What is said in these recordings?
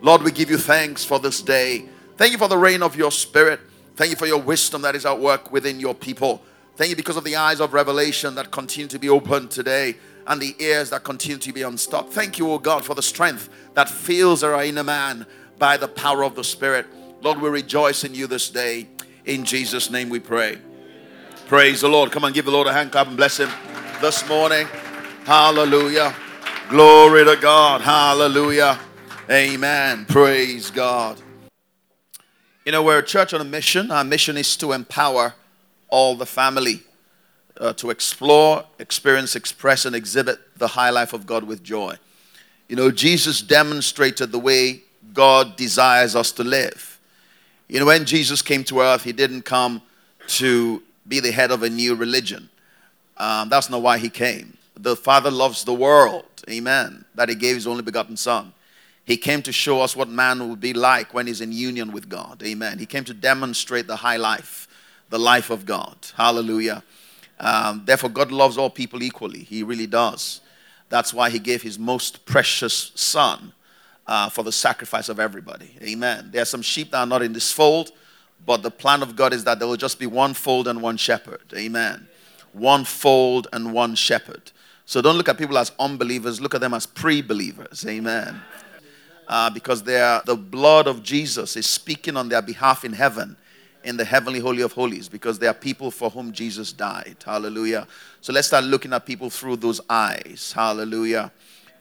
Lord, we give you thanks for this day. Thank you for the reign of your spirit. Thank you for your wisdom that is at work within your people. Thank you because of the eyes of revelation that continue to be opened today and the ears that continue to be unstopped. Thank you, O God, for the strength that fills our inner man by the power of the Spirit. Lord, we rejoice in you this day. In Jesus' name we pray. Praise the Lord. Come on, give the Lord a hand clap and bless him this morning. Hallelujah. Glory to God. Hallelujah. Amen. Praise God. You know, we're a church on a mission. Our mission is to empower all the family uh, to explore, experience, express, and exhibit the high life of God with joy. You know, Jesus demonstrated the way God desires us to live. You know, when Jesus came to earth, he didn't come to be the head of a new religion. Um, that's not why he came. The Father loves the world, amen, that he gave his only begotten Son. He came to show us what man would be like when he's in union with God, amen. He came to demonstrate the high life, the life of God, hallelujah. Um, therefore, God loves all people equally, He really does. That's why He gave His most precious Son uh, for the sacrifice of everybody, amen. There are some sheep that are not in this fold, but the plan of God is that there will just be one fold and one shepherd, amen one fold and one shepherd. So don't look at people as unbelievers, look at them as pre believers. Amen. Uh, because they are, the blood of Jesus is speaking on their behalf in heaven, in the heavenly holy of holies, because they are people for whom Jesus died. Hallelujah. So let's start looking at people through those eyes. Hallelujah.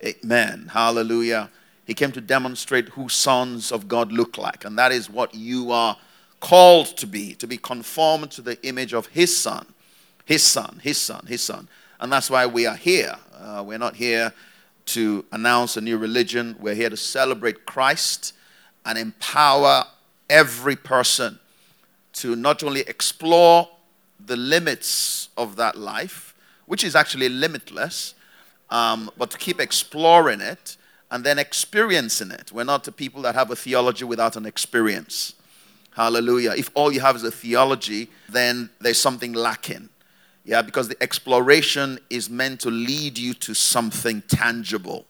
Amen. Hallelujah. He came to demonstrate who sons of God look like, and that is what you are called to be, to be conformed to the image of His Son. His son, his son, his son. And that's why we are here. Uh, we're not here to announce a new religion. We're here to celebrate Christ and empower every person to not only explore the limits of that life, which is actually limitless, um, but to keep exploring it and then experiencing it. We're not the people that have a theology without an experience. Hallelujah. If all you have is a theology, then there's something lacking. Yeah, because the exploration is meant to lead you to something tangible.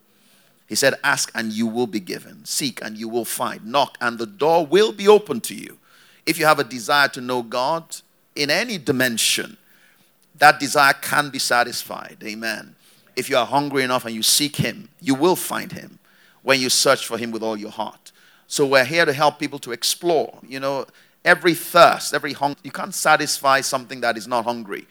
He said, Ask and you will be given, seek and you will find, knock and the door will be open to you. If you have a desire to know God in any dimension, that desire can be satisfied. Amen. If you are hungry enough and you seek Him, you will find Him when you search for Him with all your heart. So we're here to help people to explore. You know, every thirst, every hunger, you can't satisfy something that is not hungry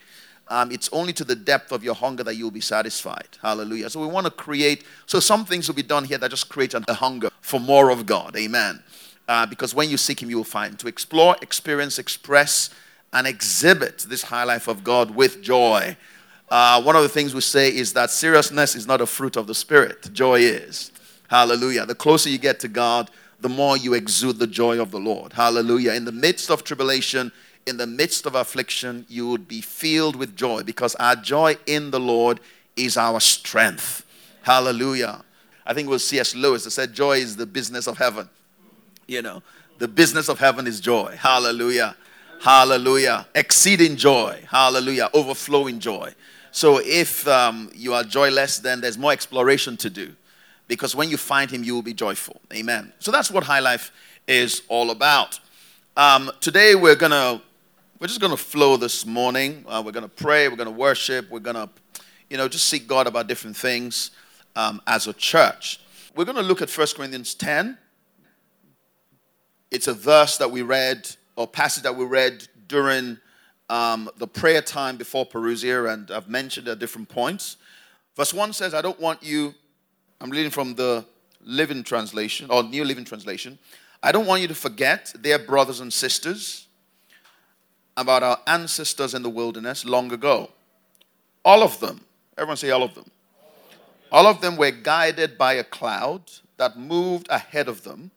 um, it's only to the depth of your hunger that you'll be satisfied. Hallelujah. So we want to create, so some things will be done here that just create a hunger for more of God. Amen. Uh, because when you seek Him, you will find. To explore, experience, express, and exhibit this high life of God with joy. Uh, one of the things we say is that seriousness is not a fruit of the Spirit, joy is. Hallelujah. The closer you get to God, the more you exude the joy of the Lord. Hallelujah. In the midst of tribulation, in the midst of affliction, you would be filled with joy because our joy in the Lord is our strength. Hallelujah. I think it was C.S. Lewis that said, Joy is the business of heaven. You know, the business of heaven is joy. Hallelujah. Hallelujah. Exceeding joy. Hallelujah. Overflowing joy. So if um, you are joyless, then there's more exploration to do because when you find Him, you will be joyful. Amen. So that's what high life is all about. Um, today we're going to we're just going to flow this morning. Uh, we're going to pray. We're going to worship. We're going to, you know, just seek God about different things um, as a church. We're going to look at 1 Corinthians 10. It's a verse that we read, or passage that we read during um, the prayer time before Parousia, and I've mentioned at different points. Verse 1 says, I don't want you, I'm reading from the Living Translation, or New Living Translation. I don't want you to forget, dear brothers and sisters, about our ancestors in the wilderness long ago. All of them, everyone say all of them. All of them were guided by a cloud that moved ahead of them,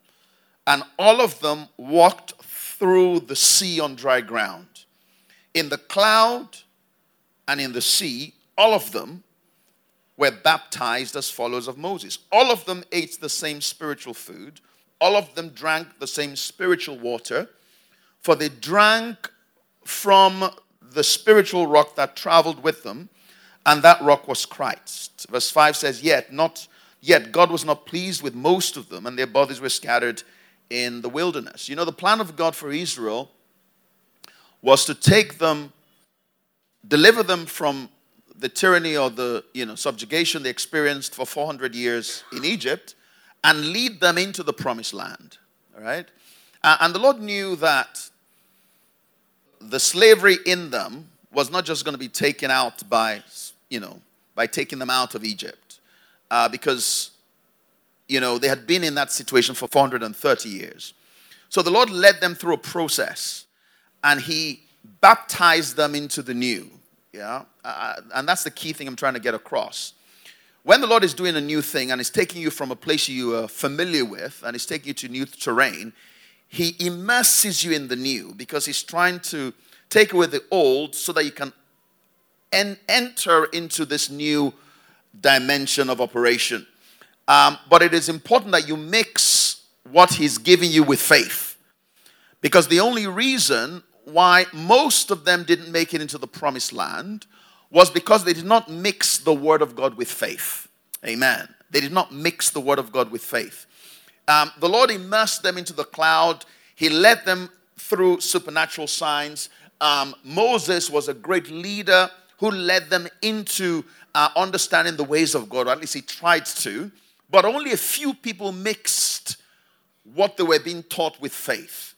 and all of them walked through the sea on dry ground. In the cloud and in the sea, all of them were baptized as followers of Moses. All of them ate the same spiritual food. All of them drank the same spiritual water, for they drank from the spiritual rock that traveled with them, and that rock was Christ. Verse 5 says, Yet not Yet God was not pleased with most of them, and their bodies were scattered in the wilderness. You know, the plan of God for Israel was to take them, deliver them from the tyranny or the you know, subjugation they experienced for 400 years in Egypt and lead them into the promised land. All right? Uh, and the Lord knew that the slavery in them was not just going to be taken out by, you know, by taking them out of Egypt, uh, because, you know, they had been in that situation for 430 years. So the Lord led them through a process, and He baptized them into the new. Yeah, uh, and that's the key thing I'm trying to get across. When the Lord is doing a new thing and is taking you from a place you are familiar with and is taking you to new terrain, He immerses you in the new because He's trying to take away the old so that you can en- enter into this new dimension of operation. Um, but it is important that you mix what He's giving you with faith. Because the only reason why most of them didn't make it into the promised land was because they did not mix the word of God with faith. Amen. They did not mix the word of God with faith. Um, the Lord immersed them into the cloud, He led them through supernatural signs. Um, Moses was a great leader who led them into uh, understanding the ways of God, or at least he tried to. But only a few people mixed what they were being taught with faith.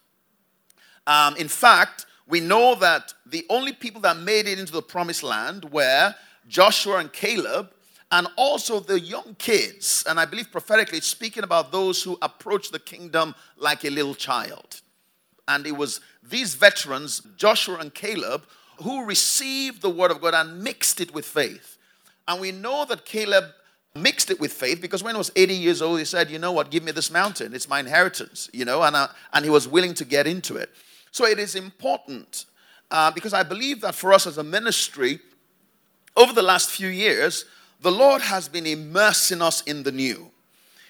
Um, in fact, we know that the only people that made it into the promised land were Joshua and Caleb, and also the young kids. And I believe prophetically it's speaking about those who approach the kingdom like a little child. And it was these veterans, Joshua and Caleb, who received the word of God and mixed it with faith. And we know that Caleb mixed it with faith because when he was 80 years old, he said, You know what, give me this mountain. It's my inheritance, you know, and, uh, and he was willing to get into it. So it is important uh, because I believe that for us as a ministry, over the last few years, the Lord has been immersing us in the new.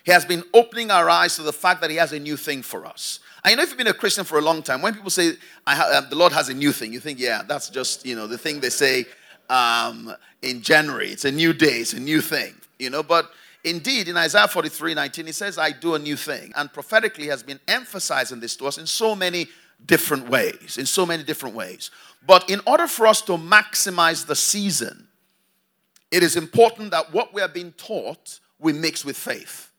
He has been opening our eyes to the fact that He has a new thing for us. You know, if you've been a Christian for a long time, when people say ha- uh, the Lord has a new thing, you think, yeah, that's just you know the thing they say um, in January. It's a new day. It's a new thing. You know, but indeed, in Isaiah 43, 19, He says, "I do a new thing," and prophetically has been emphasizing this to us in so many different ways, in so many different ways. But in order for us to maximize the season, it is important that what we are being taught we mix with faith.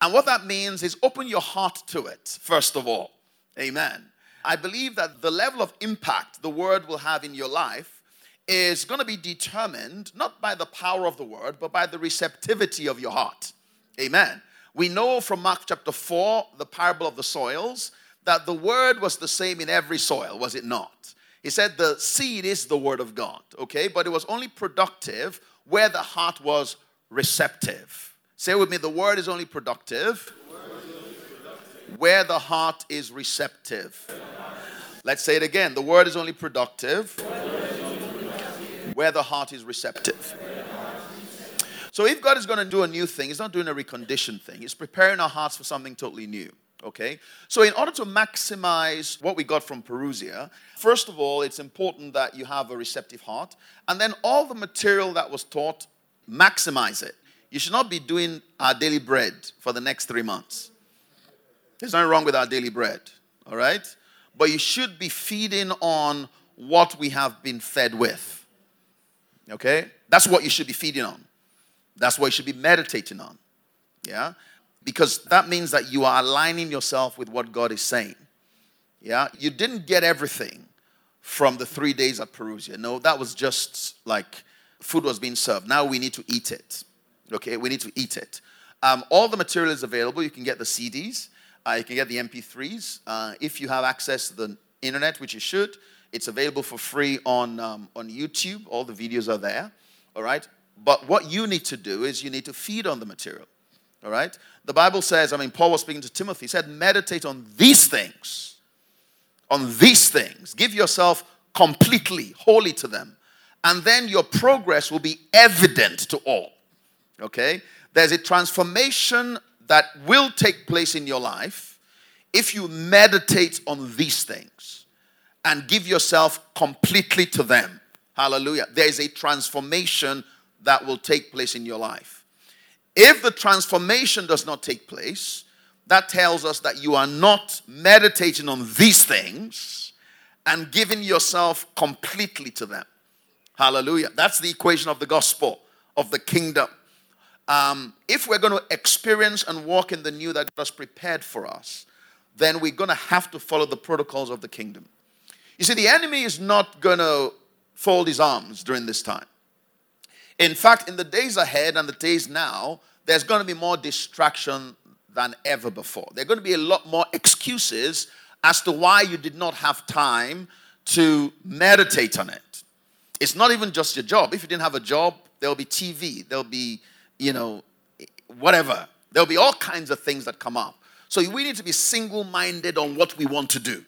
And what that means is open your heart to it, first of all. Amen. I believe that the level of impact the word will have in your life is going to be determined not by the power of the word, but by the receptivity of your heart. Amen. We know from Mark chapter 4, the parable of the soils, that the word was the same in every soil, was it not? He said the seed is the word of God, okay? But it was only productive where the heart was receptive. Say with me, the word is only productive, where the heart is receptive. Let's say it again. The word is only productive where the heart is receptive. So if God is going to do a new thing, He's not doing a reconditioned thing. He's preparing our hearts for something totally new. Okay? So, in order to maximize what we got from Parousia, first of all, it's important that you have a receptive heart. And then all the material that was taught, maximize it. You should not be doing our daily bread for the next three months. There's nothing wrong with our daily bread. All right? But you should be feeding on what we have been fed with. Okay? That's what you should be feeding on. That's what you should be meditating on. Yeah? Because that means that you are aligning yourself with what God is saying. Yeah, you didn't get everything from the three days at Parousia. No, that was just like food was being served. Now we need to eat it. Okay, we need to eat it. Um, all the material is available. You can get the CDs, uh, you can get the MP3s. Uh, if you have access to the internet, which you should, it's available for free on, um, on YouTube. All the videos are there. All right. But what you need to do is you need to feed on the material. All right? The Bible says, I mean, Paul was speaking to Timothy, he said, meditate on these things. On these things. Give yourself completely, wholly to them. And then your progress will be evident to all. Okay? There's a transformation that will take place in your life if you meditate on these things and give yourself completely to them. Hallelujah. There is a transformation that will take place in your life If the transformation does not take place, that tells us that you are not meditating on these things and giving yourself completely to them. Hallelujah. That's the equation of the gospel, of the kingdom. Um, if we're going to experience and walk in the new that God has prepared for us, then we're going to have to follow the protocols of the kingdom. You see, the enemy is not going to fold his arms during this time. In fact, in the days ahead and the days now, there's going to be more distraction than ever before. There are going to be a lot more excuses as to why you did not have time to meditate on it. It's not even just your job. If you didn't have a job, there'll be TV, there'll be, you know, whatever. There'll be all kinds of things that come up. So we need to be single minded on what we want to do.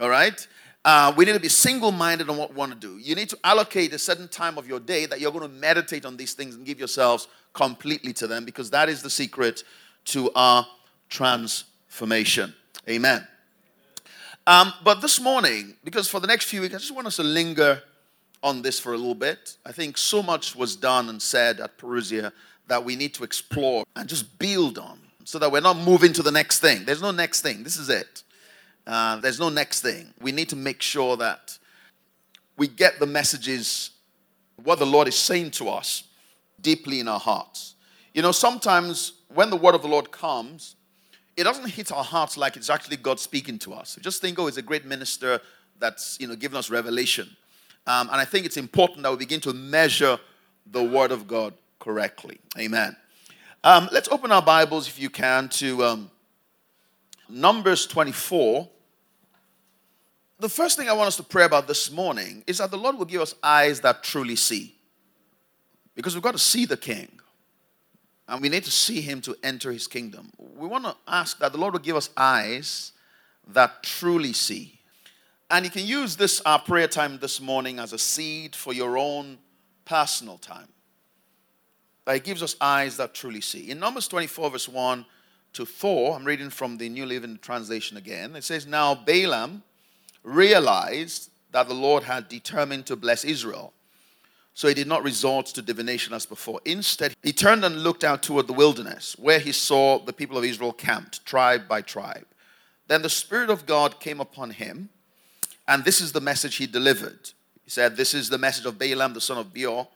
All right? Uh, we need to be single minded on what we want to do. You need to allocate a certain time of your day that you're going to meditate on these things and give yourselves completely to them because that is the secret to our transformation. Amen. Um, but this morning, because for the next few weeks, I just want us to linger on this for a little bit. I think so much was done and said at Parousia that we need to explore and just build on so that we're not moving to the next thing. There's no next thing. This is it. Uh, there's no next thing. We need to make sure that we get the messages, what the Lord is saying to us, deeply in our hearts. You know, sometimes when the word of the Lord comes, it doesn't hit our hearts like it's actually God speaking to us. We just think, oh, it's a great minister that's, you know, giving us revelation. Um, and I think it's important that we begin to measure the Word of God correctly. Amen. Um, let's open our Bibles, if you can, to um, Numbers 24. The first thing I want us to pray about this morning is that the Lord will give us eyes that truly see. Because we've got to see the King. And we need to see him to enter his kingdom. We want to ask that the Lord will give us eyes that truly see. And you can use this our prayer time this morning as a seed for your own personal time. That he gives us eyes that truly see. In Numbers 24, verse 1 to 4, I'm reading from the New Living Translation again. It says, Now Balaam realized that the Lord had determined to bless Israel. So he did not resort to divination as before. Instead, he turned and looked out toward the wilderness, where he saw the people of Israel camped, tribe by tribe. Then the Spirit of God came upon him and this is the message he delivered. He said, This is the message of Balaam, the son of Beor,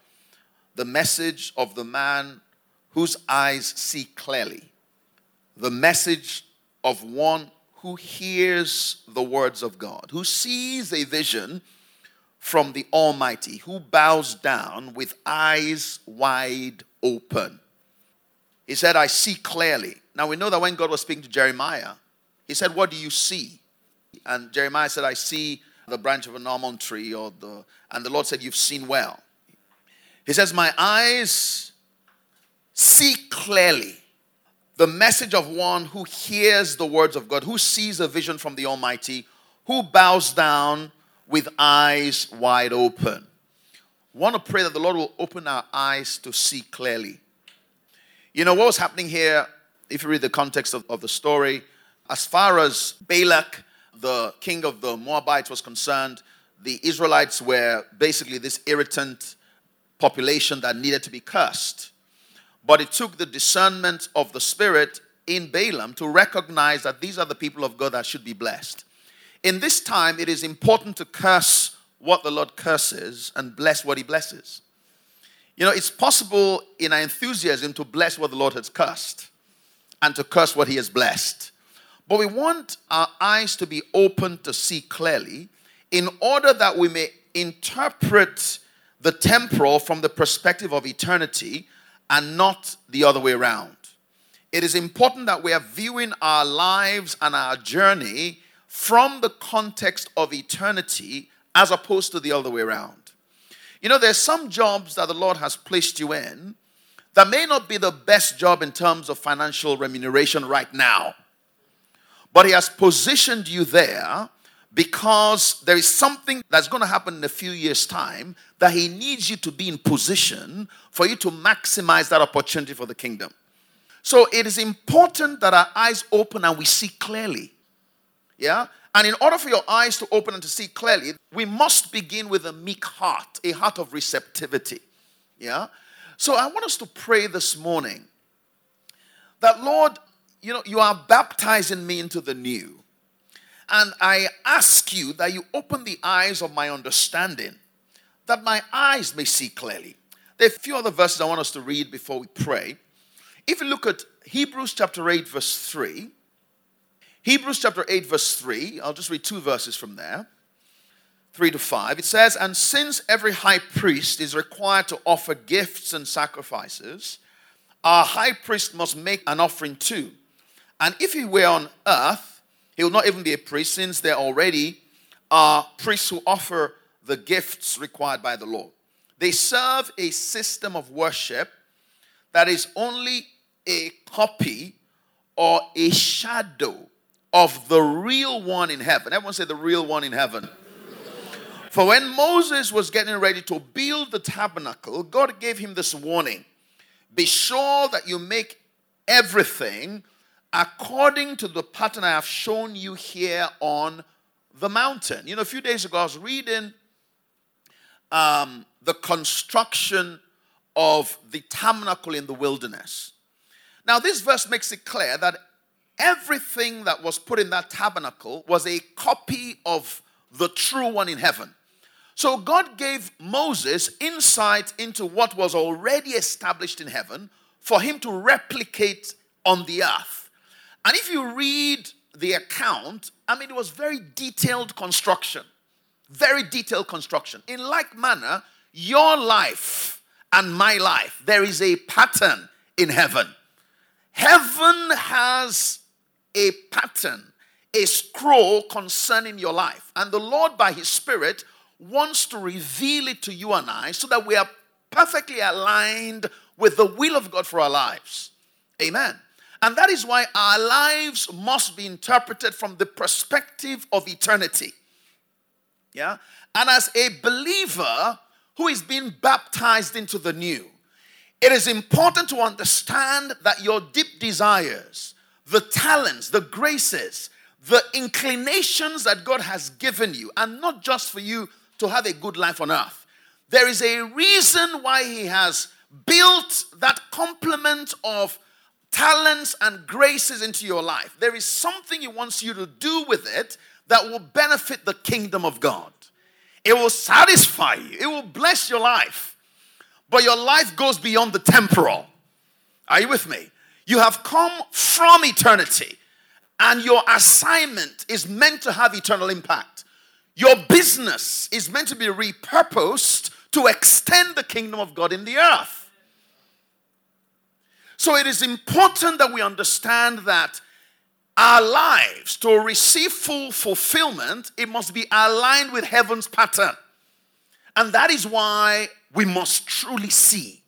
the message of the man whose eyes see clearly, the message of one who hears the words of God, who sees a vision from the Almighty, who bows down with eyes wide open. He said, I see clearly. Now we know that when God was speaking to Jeremiah, he said, What do you see? And Jeremiah said, I see the branch of an almond tree, or the and the Lord said, You've seen well. He says, My eyes see clearly the message of one who hears the words of God, who sees a vision from the Almighty, who bows down with eyes wide open. want to pray that the Lord will open our eyes to see clearly. You know what was happening here, if you read the context of, of the story, as far as Balak the king of the Moabites was concerned, the Israelites were basically this irritant population that needed to be cursed. But it took the discernment of the Spirit in Balaam to recognize that these are the people of God that should be blessed. In this time, it is important to curse what the Lord curses and bless what He blesses. You know, it's possible in our enthusiasm to bless what the Lord has cursed and to curse what He has blessed. But we want our eyes to be open to see clearly in order that we may interpret the temporal from the perspective of eternity and not the other way around. It is important that we are viewing our lives and our journey from the context of eternity as opposed to the other way around. You know, there's some jobs that the Lord has placed you in that may not be the best job in terms of financial remuneration right now. But He has positioned you there because there is something that's going to happen in a few years' time that He needs you to be in position for you to maximize that opportunity for the kingdom. So it is important that our eyes open and we see clearly. Yeah? And in order for your eyes to open and to see clearly, we must begin with a meek heart, a heart of receptivity. Yeah? So I want us to pray this morning that, Lord, you know, you are baptizing me into the new. And I ask you that you open the eyes of my understanding, that my eyes may see clearly. There are a few other verses I want us to read before we pray. If you look at Hebrews chapter 8, verse 3, Hebrews chapter 8, verse 3, I'll just read two verses from there 3 to 5. It says, And since every high priest is required to offer gifts and sacrifices, our high priest must make an offering too. And if he were on earth, he would not even be a priest, since there already are priests who offer the gifts required by the law. They serve a system of worship that is only a copy or a shadow of the real one in heaven. Everyone say the real one in heaven. For when Moses was getting ready to build the tabernacle, God gave him this warning Be sure that you make everything according to the pattern I have shown you here on the mountain. You know, a few days ago, I was reading um, the construction of the tabernacle in the wilderness. Now, this verse makes it clear that everything that was put in that tabernacle was a copy of the true one in heaven. So, God gave Moses insight into what was already established in heaven for him to replicate on the earth. And if you read the account, I mean, it was very detailed construction. Very detailed construction. In like manner, your life and my life, there is a pattern in heaven. Heaven has a pattern, a scroll concerning your life. And the Lord, by His Spirit, wants to reveal it to you and I so that we are perfectly aligned with the will of God for our lives. Amen. And that is why our lives must be interpreted from the perspective of eternity. Yeah? And as a believer who is being baptized into the new, it is important to understand that your deep desires, the talents, the graces, the inclinations that God has given you, and not just for you to have a good life on earth. There is a reason why He has built that complement of talents and graces into your life. There is something He wants you to do with it that will benefit the kingdom of God. It will satisfy you, it will bless your life. But your life goes beyond the temporal. Are you with me? You have come from eternity, and your assignment is meant to have eternal impact. Your business is meant to be repurposed to extend the kingdom of God in the earth. So it is important that we understand that our lives, to receive full fulfillment, it must be aligned with heaven's pattern. And that is why we must truly see.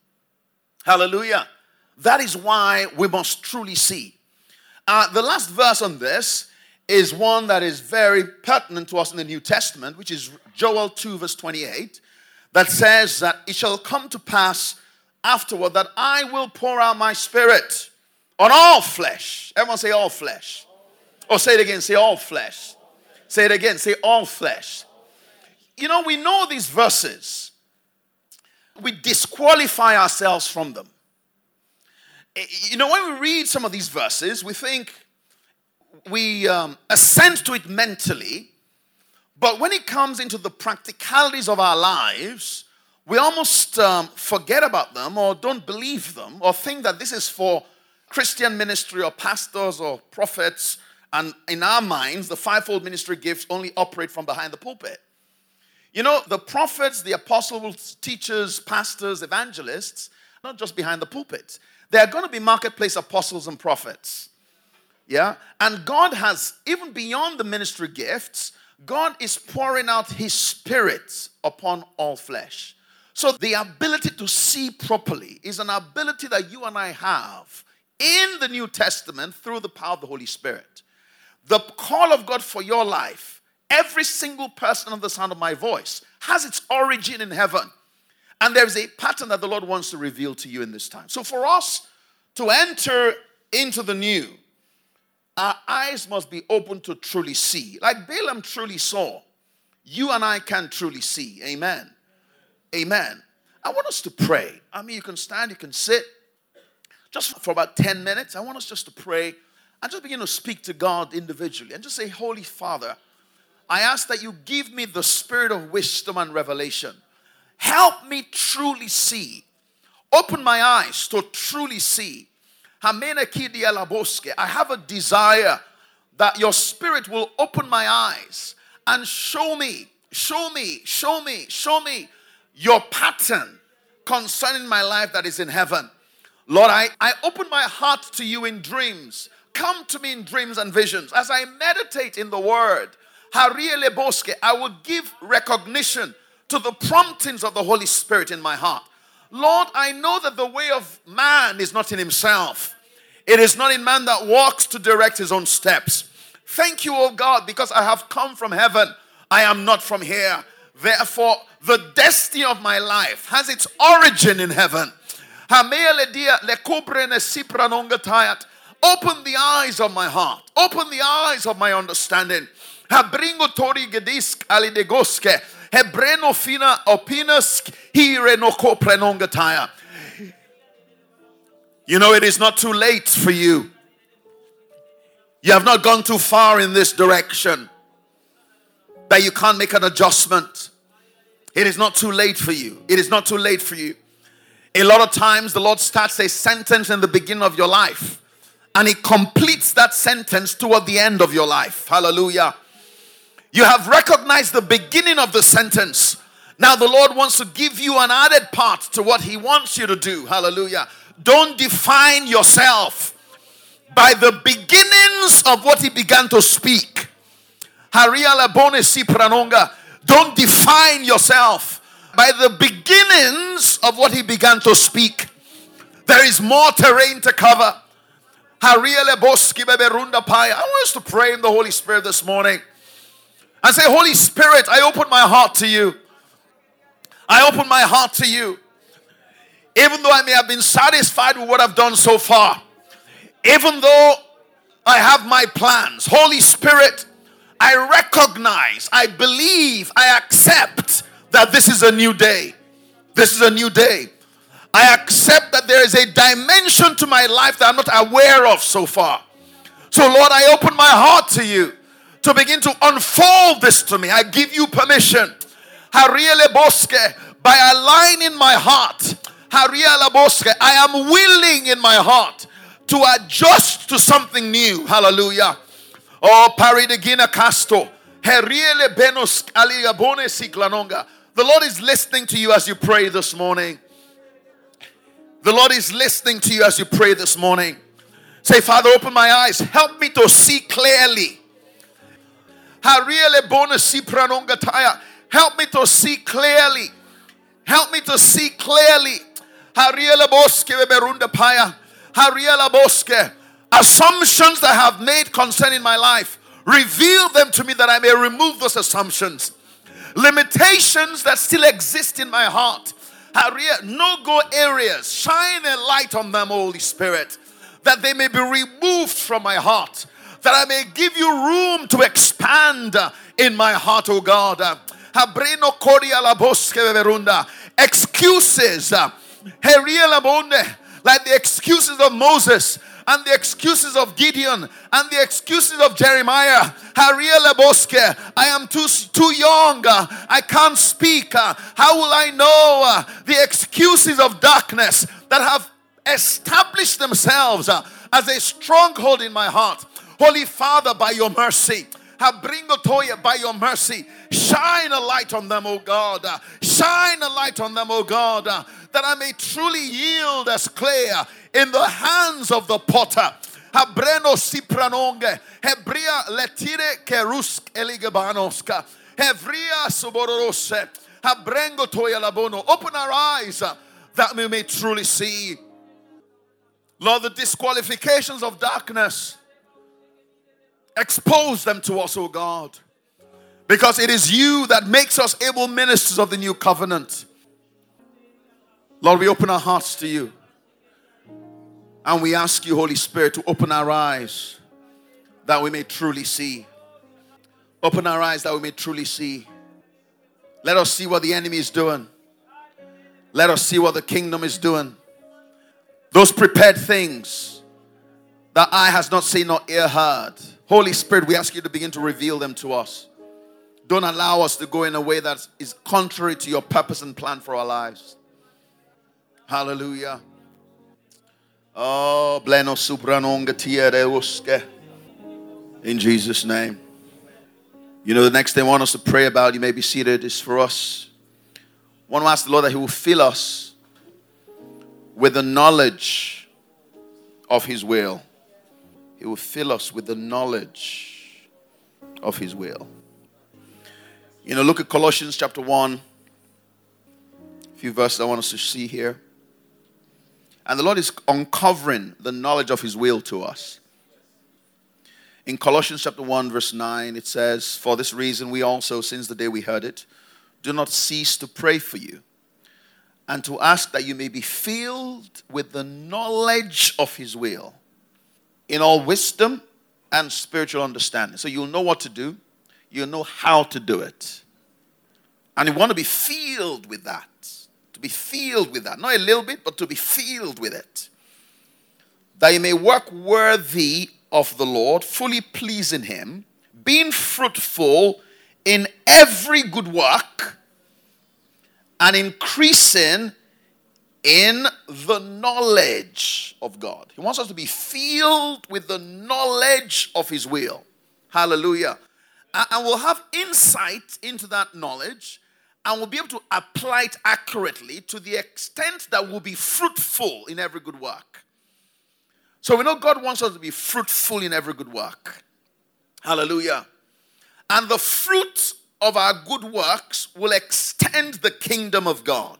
Hallelujah. That is why we must truly see. Uh, the last verse on this is one that is very pertinent to us in the New Testament, which is Joel 2, verse 28, that says that it shall come to pass afterward that I will pour out my spirit on all flesh. Everyone say all flesh. Or say it again, say all flesh. Say it again, say all flesh. You know, we know these verses. We disqualify ourselves from them. You know, when we read some of these verses, we think, we um, assent to it mentally, but when it comes into the practicalities of our lives, we almost um, forget about them or don't believe them or think that this is for Christian ministry or pastors or prophets. And in our minds, the fivefold ministry gifts only operate from behind the pulpit. You know, the prophets, the apostles, teachers, pastors, evangelists, not just behind the pulpit. There are going to be marketplace apostles and prophets. Yeah? And God has, even beyond the ministry gifts, God is pouring out His Spirit upon all flesh. So the ability to see properly is an ability that you and I have in the New Testament through the power of the Holy Spirit. The call of God for your life, every single person on the sound of my voice, has its origin in heaven. And there's a pattern that the Lord wants to reveal to you in this time. So for us to enter into the new, our eyes must be open to truly see. Like Balaam truly saw, you and I can truly see. Amen. Amen. I want us to pray. I mean, you can stand, you can sit. Just for about 10 minutes, I want us just to pray and just begin to speak to God individually and just say, Holy Father, I ask that you give me the spirit of wisdom and revelation. Help me truly see. Open my eyes to truly see. I have a desire that your spirit will open my eyes and show me, show me, show me, show me your pattern concerning my life that is in heaven. Lord, I, I open my heart to you in dreams. Come to me in dreams and visions. As I meditate in the word, I will give recognition to the promptings of the Holy Spirit in my heart. Lord, I know that the way of man is not in himself. It is not in man that walks to direct his own steps. Thank you, O God, because I have come from heaven. I am not from here. Therefore, the destiny of my life has its origin in heaven. Open the eyes of my heart. Open the eyes of my understanding. Habringo tori gedisk alidegoske. Hebreno fina opinusk hire no koprenongataya. You know, it is not too late for you. You have not gone too far in this direction that you can't make an adjustment. It is not too late for you. It is not too late for you. A lot of times, the Lord starts a sentence in the beginning of your life and He completes that sentence toward the end of your life. Hallelujah. You have recognized the beginning of the sentence. Now, the Lord wants to give you an added part to what He wants you to do. Hallelujah. Don't define yourself by the beginnings of what he began to speak. Don't define yourself by the beginnings of what he began to speak. There is more terrain to cover. I want us to pray in the Holy Spirit this morning and say, Holy Spirit, I open my heart to you. I open my heart to you. Even though I may have been satisfied with what I've done so far, even though I have my plans, Holy Spirit, I recognize, I believe, I accept that this is a new day. This is a new day. I accept that there is a dimension to my life that I'm not aware of so far. So, Lord, I open my heart to you to begin to unfold this to me. I give you permission. Hariele by aligning my heart I am willing in my heart to adjust to something new. Hallelujah. Oh, paridegina casto. Heriele benos aliabone siklanonga. The Lord is listening to you as you pray this morning. The Lord is listening to you as you pray this morning. Say, Father, open my eyes. Help me to see clearly. Help me to see clearly. Help me to see clearly. Assumptions that I have made concerning my life. Reveal them to me that I may remove those assumptions. Limitations that still exist in my heart. No go areas. Shine a light on them, Holy Spirit, that they may be removed from my heart. That I may give you room to expand in my heart, O God. Excuses like the excuses of Moses and the excuses of Gideon and the excuses of Jeremiah. I am too, too young. I can't speak. How will I know uh, the excuses of darkness that have established themselves uh, as a stronghold in my heart? Holy Father, by your mercy, Toya, by your mercy, shine a light on them, O God. Shine a light on them, O God that I may truly yield as clay in the hands of the potter. Habreno sipranonge, Hebria letire kerusk eligabanoska, Hebria suborose, Habrengo toya labono. Open our eyes that we may truly see. Lord, the disqualifications of darkness, expose them to us, O God. Because it is you that makes us able ministers of the new covenant. Lord, we open our hearts to you. And we ask you, Holy Spirit, to open our eyes that we may truly see. Open our eyes that we may truly see. Let us see what the enemy is doing. Let us see what the kingdom is doing. Those prepared things that eye has not seen nor ear heard. Holy Spirit, we ask you to begin to reveal them to us. Don't allow us to go in a way that is contrary to your purpose and plan for our lives. Hallelujah. Oh, bleno In Jesus' name. You know, the next thing I want us to pray about, you may be seated, is for us. I want to ask the Lord that He will fill us with the knowledge of His will. He will fill us with the knowledge of His will. You know, look at Colossians chapter 1. A few verses I want us to see here. And the Lord is uncovering the knowledge of His will to us. In Colossians chapter 1, verse 9, it says, For this reason, we also, since the day we heard it, do not cease to pray for you and to ask that you may be filled with the knowledge of His will in all wisdom and spiritual understanding. So you'll know what to do, you'll know how to do it. And you want to be filled with that to be filled with that. Not a little bit, but to be filled with it. That you may work worthy of the Lord, fully pleasing Him, being fruitful in every good work, and increasing in the knowledge of God. He wants us to be filled with the knowledge of His will. Hallelujah. And we'll have insight into that knowledge and we'll be able to apply it accurately to the extent that we'll be fruitful in every good work. So we know God wants us to be fruitful in every good work. Hallelujah. And the fruit of our good works will extend the kingdom of God.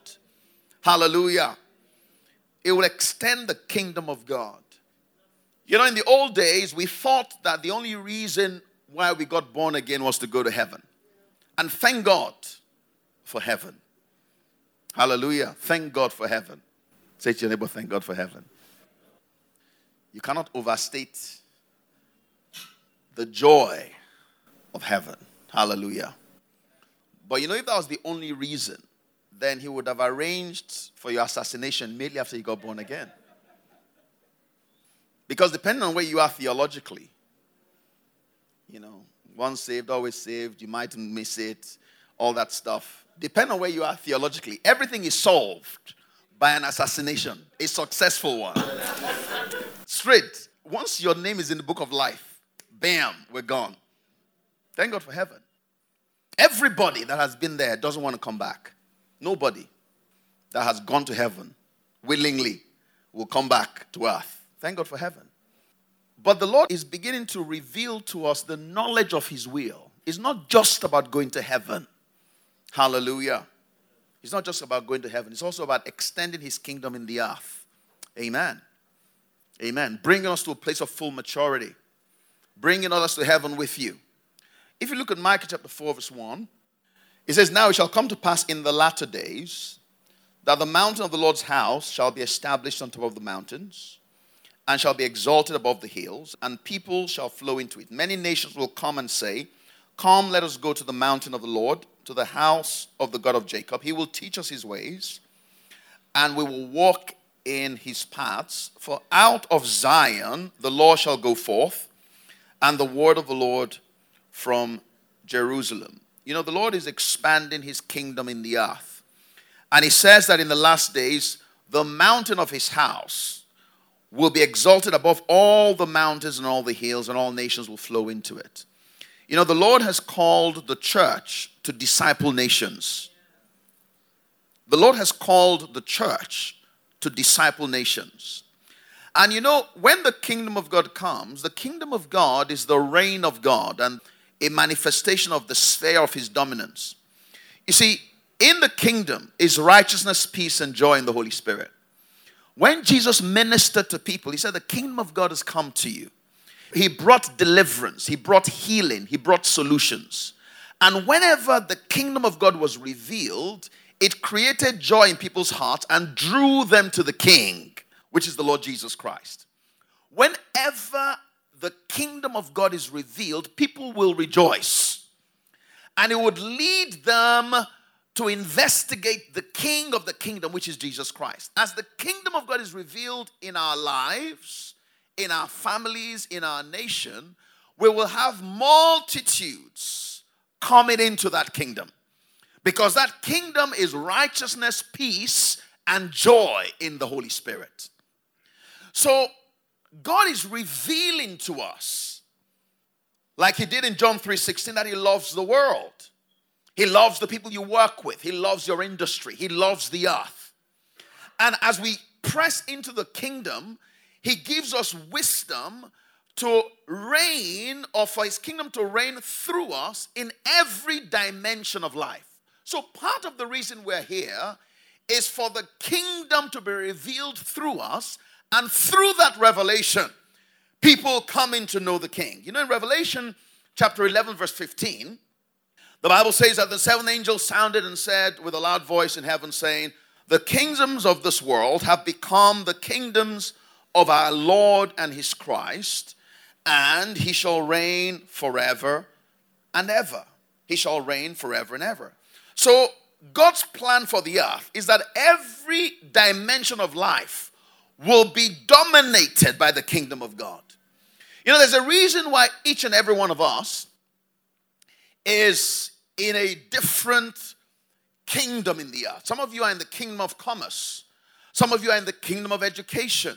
Hallelujah. It will extend the kingdom of God. You know, in the old days, we thought that the only reason why we got born again was to go to heaven. And thank God for heaven. Hallelujah. Thank God for heaven. Say to your neighbor, thank God for heaven. You cannot overstate the joy of heaven. Hallelujah. But you know, if that was the only reason, then he would have arranged for your assassination immediately after you got born again. Because depending on where you are theologically, you know, once saved, always saved, you might miss it, all that stuff depend on where you are theologically, everything is solved by an assassination, a successful one. Straight. Once your name is in the book of life, bam, we're gone. Thank God for heaven. Everybody that has been there doesn't want to come back. Nobody that has gone to heaven willingly will come back to earth. Thank God for heaven. But the Lord is beginning to reveal to us the knowledge of His will. It's not just about going to heaven. Hallelujah. It's not just about going to heaven, it's also about extending his kingdom in the earth. Amen. Amen. Bringing us to a place of full maturity, bringing us to heaven with you. If you look at Micah chapter 4, verse 1, it says, Now it shall come to pass in the latter days that the mountain of the Lord's house shall be established on top of the mountains and shall be exalted above the hills, and people shall flow into it. Many nations will come and say, Come, let us go to the mountain of the Lord to the house of the God of Jacob. He will teach us his ways, and we will walk in his paths. For out of Zion the law shall go forth, and the word of the Lord from Jerusalem. You know, the Lord is expanding his kingdom in the earth. And he says that in the last days, the mountain of his house will be exalted above all the mountains and all the hills, and all nations will flow into it. You know, the Lord has called the church to disciple nations. The Lord has called the church to disciple nations. And you know, when the kingdom of God comes, the kingdom of God is the reign of God and a manifestation of the sphere of his dominance. You see, in the kingdom is righteousness, peace, and joy in the Holy Spirit. When Jesus ministered to people, he said, The kingdom of God has come to you. He brought deliverance, he brought healing, he brought solutions. And whenever the kingdom of God was revealed, it created joy in people's hearts and drew them to the king, which is the Lord Jesus Christ. Whenever the kingdom of God is revealed, people will rejoice. And it would lead them to investigate the king of the kingdom, which is Jesus Christ. As the kingdom of God is revealed in our lives, in our families, in our nation, we will have multitudes coming into that kingdom. Because that kingdom is righteousness, peace, and joy in the Holy Spirit. So God is revealing to us, like He did in John 3:16, that He loves the world. He loves the people you work with. He loves your industry. He loves the earth. And as we press into the kingdom, He gives us wisdom to reign or for His kingdom to reign through us in every dimension of life. So, part of the reason we're here is for the kingdom to be revealed through us, and through that revelation, people coming to know the king. You know, in Revelation chapter 11, verse 15, the Bible says that the seventh angel sounded and said with a loud voice in heaven, saying, The kingdoms of this world have become the kingdoms of our Lord and his Christ, and he shall reign forever and ever. He shall reign forever and ever. So, God's plan for the earth is that every dimension of life will be dominated by the kingdom of God. You know, there's a reason why each and every one of us is in a different kingdom in the earth. Some of you are in the kingdom of commerce. Some of you are in the kingdom of education.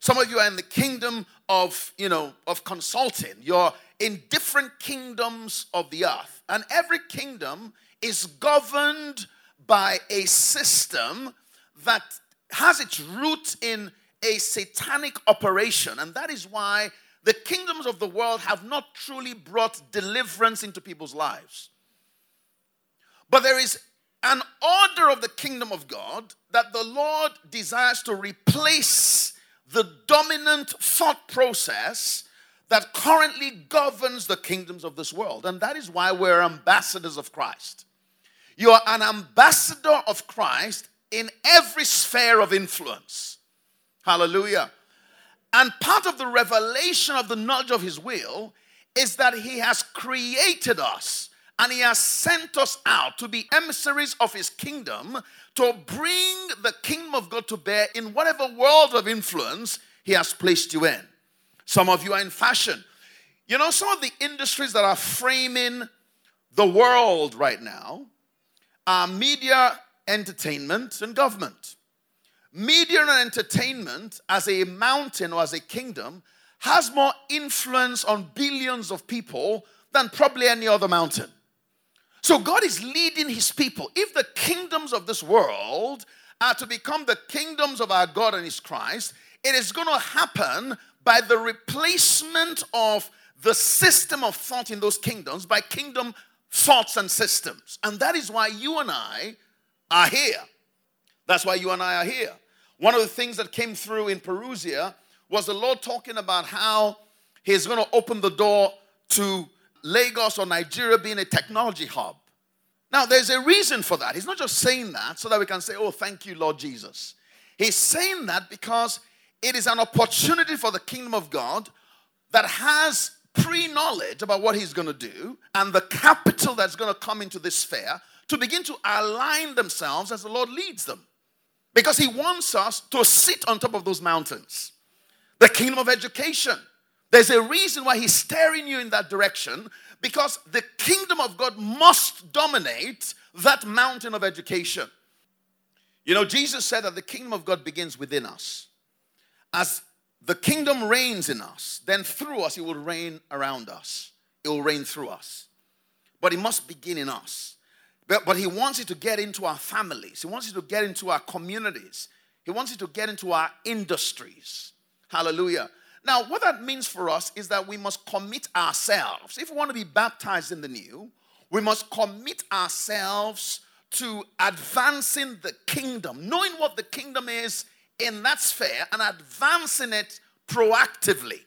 Some of you are in the kingdom of, you know, of consulting. You're in different kingdoms of the earth. And every kingdom is governed by a system that has its root in a satanic operation. And that is why the kingdoms of the world have not truly brought deliverance into people's lives. But there is an order of the kingdom of God that the Lord desires to replace the dominant thought process that currently governs the kingdoms of this world. And that is why we're ambassadors of Christ. You are an ambassador of Christ in every sphere of influence. Hallelujah. And part of the revelation of the knowledge of His will is that He has created us and He has sent us out to be emissaries of His kingdom to bring the kingdom of God to bear in whatever world of influence He has placed you in. Some of you are in fashion. You know, some of the industries that are framing the world right now are media, entertainment, and government. Media and entertainment, as a mountain or as a kingdom, has more influence on billions of people than probably any other mountain. So God is leading his people. If the kingdoms of this world are to become the kingdoms of our God and his Christ, it is going to happen by the replacement of the system of thought in those kingdoms by kingdom thoughts and systems. And that is why you and I are here. That's why you and I are here. One of the things that came through in Parousia was the Lord talking about how He's going to open the door to Lagos or Nigeria being a technology hub. Now, there's a reason for that. He's not just saying that so that we can say, Oh, thank you, Lord Jesus. He's saying that because it is an opportunity for the kingdom of God that has pre knowledge about what he's going to do and the capital that's going to come into this sphere to begin to align themselves as the Lord leads them. Because he wants us to sit on top of those mountains. The kingdom of education. There's a reason why he's steering you in that direction because the kingdom of God must dominate that mountain of education. You know, Jesus said that the kingdom of God begins within us. As the kingdom reigns in us, then through us, it will reign around us. It will reign through us. But it must begin in us. But, but he wants it to get into our families, he wants it to get into our communities, he wants it to get into our industries. Hallelujah. Now, what that means for us is that we must commit ourselves. If we want to be baptized in the new, we must commit ourselves to advancing the kingdom, knowing what the kingdom is in that sphere and advancing it proactively.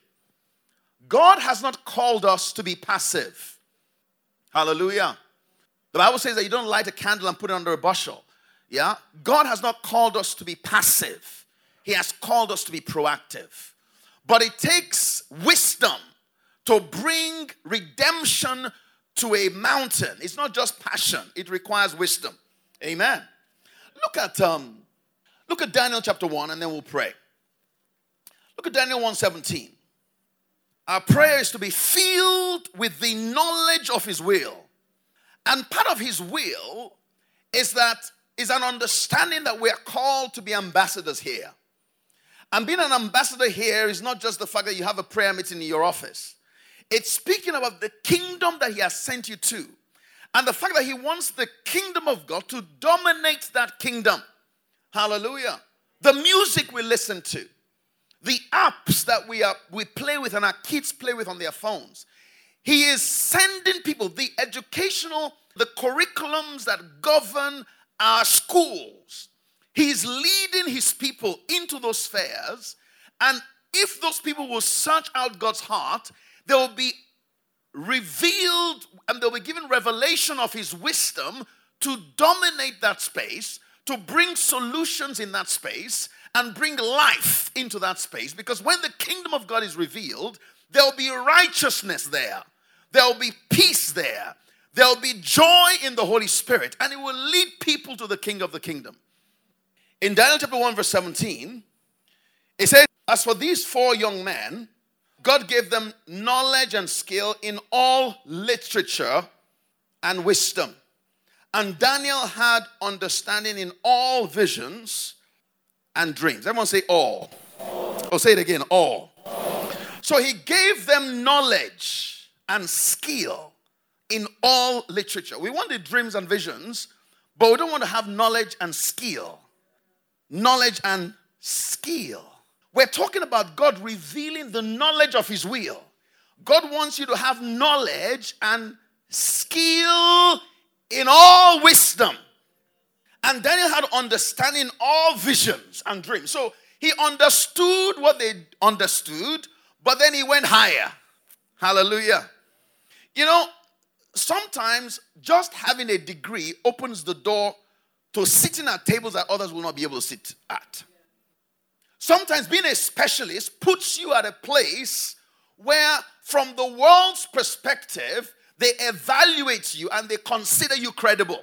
God has not called us to be passive. Hallelujah. The Bible says that you don't light a candle and put it under a bushel. Yeah? God has not called us to be passive, He has called us to be proactive. But it takes wisdom to bring redemption to a mountain. It's not just passion, it requires wisdom. Amen. Look at um, look at Daniel chapter 1, and then we'll pray. Look at Daniel 1:17. Our prayer is to be filled with the knowledge of his will. And part of his will is that is an understanding that we are called to be ambassadors here. And being an ambassador here is not just the fact that you have a prayer meeting in your office. It's speaking about the kingdom that he has sent you to. And the fact that he wants the kingdom of God to dominate that kingdom. Hallelujah. The music we listen to, the apps that we are we play with and our kids play with on their phones. He is sending people the educational, the curriculums that govern our schools. He's leading his people into those spheres. And if those people will search out God's heart, they will be revealed and they'll be given revelation of his wisdom to dominate that space, to bring solutions in that space, and bring life into that space. Because when the kingdom of God is revealed, there'll be righteousness there, there'll be peace there, there'll be joy in the Holy Spirit, and it will lead people to the King of the kingdom. In Daniel chapter 1, verse 17, it says, As for these four young men, God gave them knowledge and skill in all literature and wisdom. And Daniel had understanding in all visions and dreams. Everyone say all. all. Oh, say it again all. all. So he gave them knowledge and skill in all literature. We want the dreams and visions, but we don't want to have knowledge and skill. Knowledge and skill. We're talking about God revealing the knowledge of His will. God wants you to have knowledge and skill in all wisdom. And Daniel had understanding all visions and dreams. So he understood what they understood, but then he went higher. Hallelujah. You know, sometimes just having a degree opens the door to sitting at tables that others will not be able to sit at. Sometimes being a specialist puts you at a place where, from the world's perspective, they evaluate you and they consider you credible.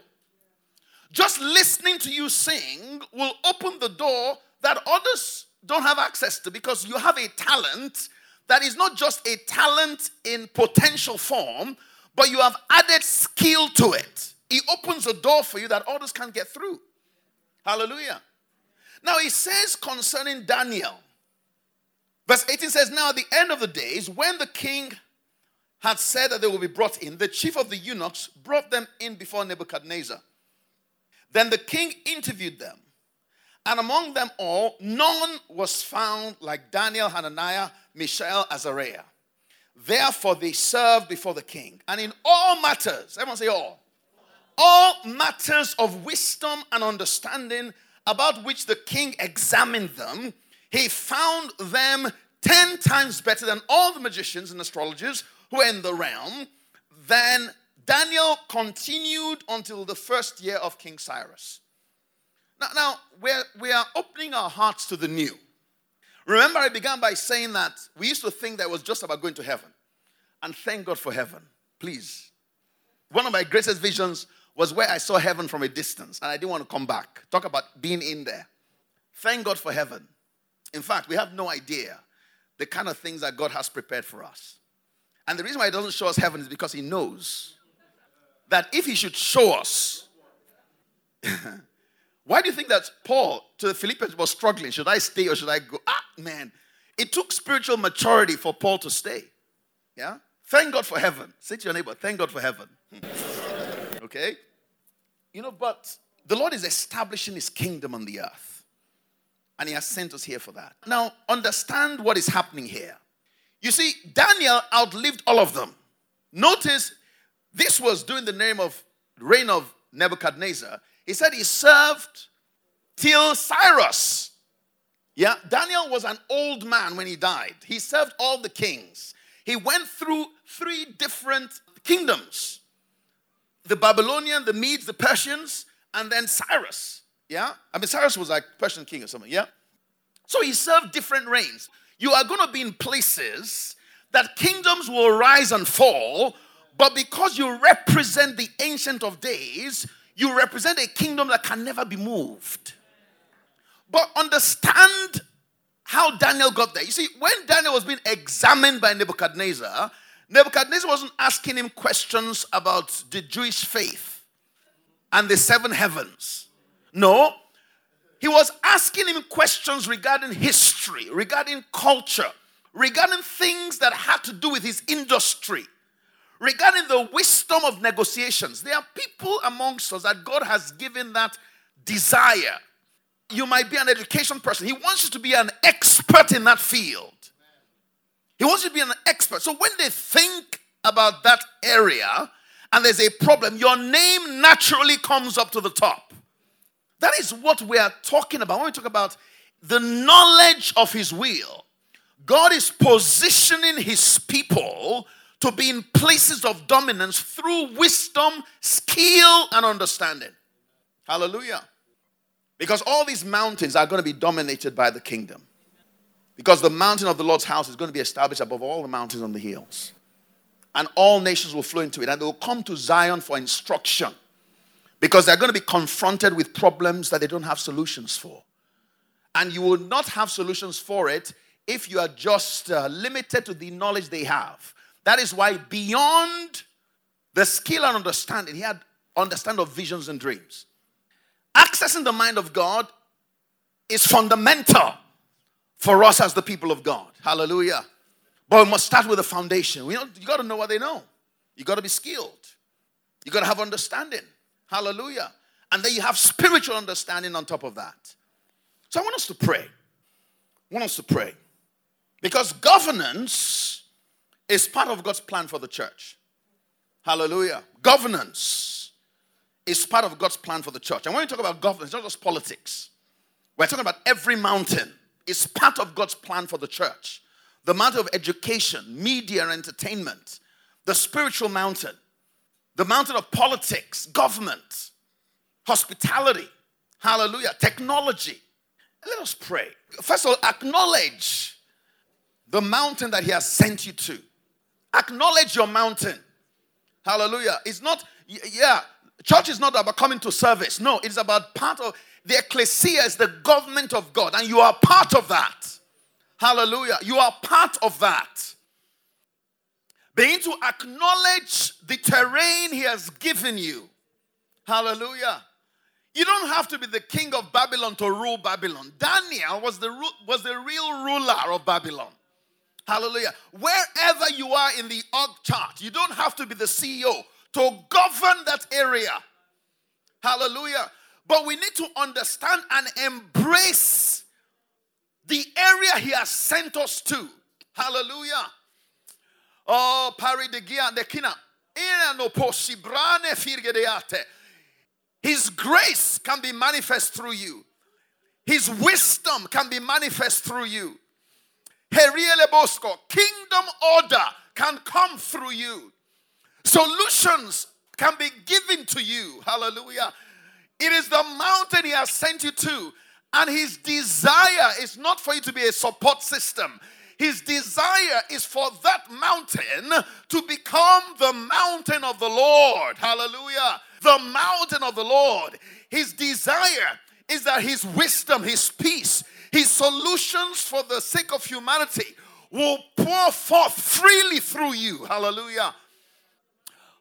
Just listening to you sing will open the door that others don't have access to because you have a talent that is not just a talent in potential form, but you have added skill to it. It opens a door for you that others can't get through. Hallelujah. Now, he says concerning Daniel, verse 18 says, Now at the end of the days, when the king had said that they will be brought in, the chief of the eunuchs brought them in before Nebuchadnezzar. Then the king interviewed them, and among them all, none was found like Daniel, Hananiah, Mishael, Azariah. Therefore, they served before the king. And in all matters, everyone say all, all matters of wisdom and understanding about which the king examined them, he found them ten times better than all the magicians and astrologers who were in the realm. Then Daniel continued until the first year of King Cyrus. Now, now we're, we are opening our hearts to the new. Remember, I began by saying that we used to think that it was just about going to heaven. And thank God for heaven. Please. One of my greatest visions was where I saw heaven from a distance and I didn't want to come back. Talk about being in there. Thank God for heaven. In fact, we have no idea the kind of things that God has prepared for us. And the reason why He doesn't show us heaven is because He knows that if He should show us, why do you think that Paul to the Philippians was struggling? Should I stay or should I go? Ah, man. It took spiritual maturity for Paul to stay. Yeah? Thank God for heaven. Say to your neighbor, thank God for heaven. Okay? You know, but the Lord is establishing his kingdom on the earth. And he has sent us here for that. Now, understand what is happening here. You see, Daniel outlived all of them. Notice this was during the name of reign of Nebuchadnezzar. He said he served till Cyrus. Yeah, Daniel was an old man when he died. He served all the kings. He went through three different kingdoms the Babylonian, the Medes, the Persians, and then Cyrus. Yeah? I mean, Cyrus was like Persian king or something. Yeah? So he served different reigns. You are going to be in places that kingdoms will rise and fall, but because you represent the Ancient of Days, you represent a kingdom that can never be moved. But understand how Daniel got there. You see, when Daniel was being examined by Nebuchadnezzar, Nebuchadnezzar wasn't asking him questions about the Jewish faith and the seven heavens. No, he was asking him questions regarding history, regarding culture, regarding things that had to do with his industry, regarding the wisdom of negotiations. There are people amongst us that God has given that desire. You might be an education person, He wants you to be an expert in that field. He wants you to be an expert. So when they think about that area and there's a problem, your name naturally comes up to the top. That is what we are talking about when we talk about the knowledge of His will. God is positioning His people to be in places of dominance through wisdom, skill, and understanding. Hallelujah. Because all these mountains are going to be dominated by the kingdom. Because the mountain of the Lord's house is going to be established above all the mountains on the hills. And all nations will flow into it. And they will come to Zion for instruction. Because they're going to be confronted with problems that they don't have solutions for. And you will not have solutions for it if you are just uh, limited to the knowledge they have. That is why beyond the skill and understanding, he had understand of visions and dreams. Accessing the mind of God is fundamental for us as the people of God. Hallelujah. But we must start with a foundation. We you got to know what they know. You got to be skilled. You got to have understanding. Hallelujah. And then you have spiritual understanding on top of that. So I want us to pray. I want us to pray. Because governance is part of God's plan for the church. Hallelujah. Governance is part of God's plan for the church. And when we talk about governance, it's not just politics. We're talking about every mountain. It's part of God's plan for the church. The mountain of education, media, entertainment, the spiritual mountain, the mountain of politics, government, hospitality, hallelujah, technology. Let us pray. First of all, acknowledge the mountain that He has sent you to. Acknowledge your mountain. Hallelujah. It's not, yeah, church is not about coming to service. No, it's about part of the ecclesia is the government of God, and you are part of that. Hallelujah. You are part of that. Begin to acknowledge the terrain He has given you. Hallelujah. You don't have to be the king of Babylon to rule Babylon. Daniel was the, was the real ruler of Babylon. Hallelujah. Wherever you are in the org chart, you don't have to be the CEO to govern that area. Hallelujah. But we need to understand and embrace the area He has sent us to. Hallelujah. Oh, pari de gia de kina. His grace can be manifest through you. His wisdom can be manifest through you. Heriele Bosco, kingdom order can come through you. Solutions can be given to you. Hallelujah. It is the mountain he has sent you to. And his desire is not for you to be a support system. His desire is for that mountain to become the mountain of the Lord. Hallelujah. The mountain of the Lord. His desire is that his wisdom, his peace, his solutions for the sake of humanity will pour forth freely through you. Hallelujah.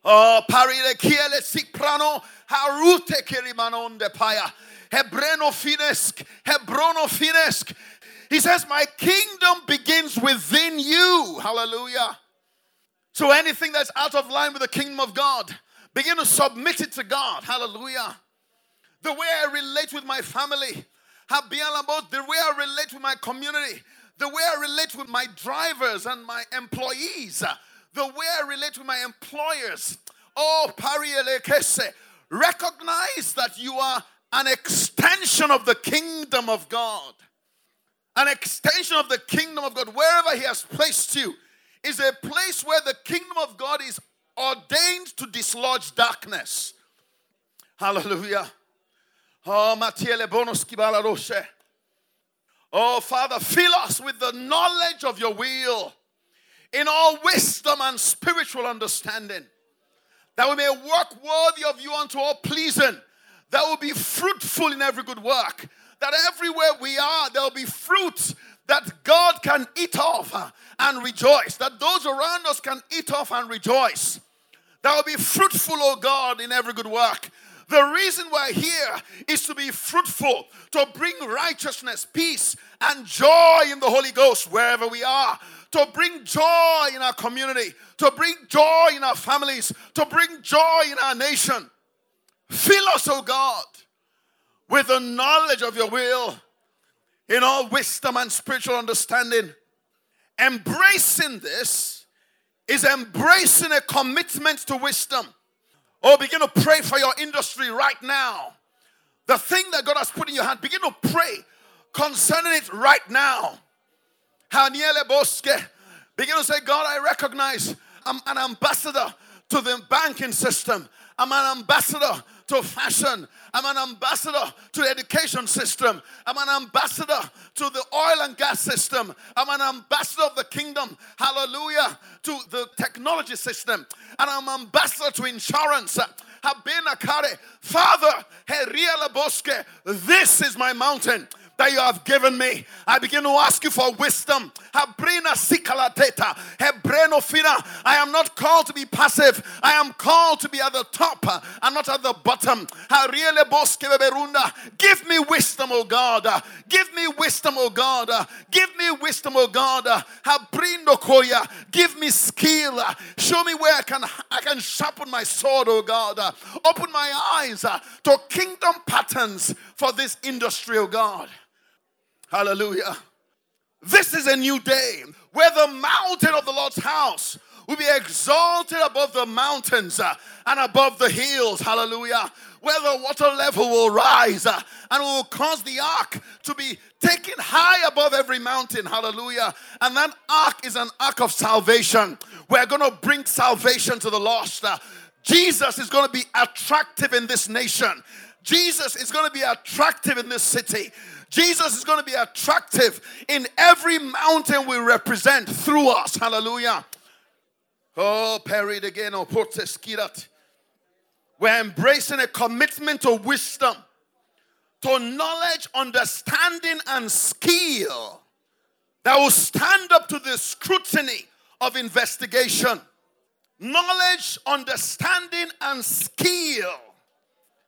Oh, parire kiele prano harute kerimanon de paya. Hebreno finesk, Hebrono finesk. He says, My kingdom begins within you. Hallelujah. So anything that's out of line with the kingdom of God, begin to submit it to God. Hallelujah. The way I relate with my family, the way I relate with my community, the way I relate with my drivers and my employees, the way I relate with my employers. Oh, Parielekese, recognize that you are an extension of the kingdom of God. An extension of the kingdom of God. Wherever He has placed you is a place where the kingdom of God is ordained to dislodge darkness. Hallelujah. Oh. Oh, Father, fill us with the knowledge of your will in all wisdom and spiritual understanding. that we may work worthy of you unto all pleasing, that will be fruitful in every good work, that everywhere we are, there will be fruit that God can eat off and rejoice, that those around us can eat off and rejoice. That will be fruitful, O God, in every good work. The reason we're here is to be fruitful, to bring righteousness, peace, and joy in the Holy Ghost wherever we are, to bring joy in our community, to bring joy in our families, to bring joy in our nation. Fill us, O God, with the knowledge of your will in all wisdom and spiritual understanding. Embracing this is embracing a commitment to wisdom. Oh, begin to pray for your industry right now. The thing that God has put in your hand, begin to pray concerning it right now. Begin to say, God, I recognize I'm an ambassador to the banking system. I'm an ambassador to fashion. I'm an ambassador to the education system. I'm an ambassador to the oil and gas system. I'm an ambassador of the kingdom. Hallelujah. To the technology system. And I'm ambassador to insurance. Father, this is my mountain that you have given me. I begin to ask you for wisdom. I am not called to be passive. I am called to be at the top and not at the bottom. Give me wisdom, O God. Give me wisdom, O God. Give me wisdom, oh God. Give me skill. Show me where I can I can sharpen my sword, O God. Open my eyes to kingdom patterns for this industry, oh God. Hallelujah. This is a new day where the mountain of the Lord's house will be exalted above the mountains uh, and above the hills. Hallelujah. Where the water level will rise uh, and will cause the ark to be taken high above every mountain. Hallelujah. And that ark is an ark of salvation. We're going to bring salvation to the lost. Uh, Jesus is going to be attractive in this nation. Jesus is going to be attractive in this city. Jesus is going to be attractive in every mountain we represent through us. Hallelujah. Oh, perid again. We're embracing a commitment to wisdom, to knowledge, understanding, and skill that will stand up to the scrutiny of investigation. Knowledge, understanding, and skill.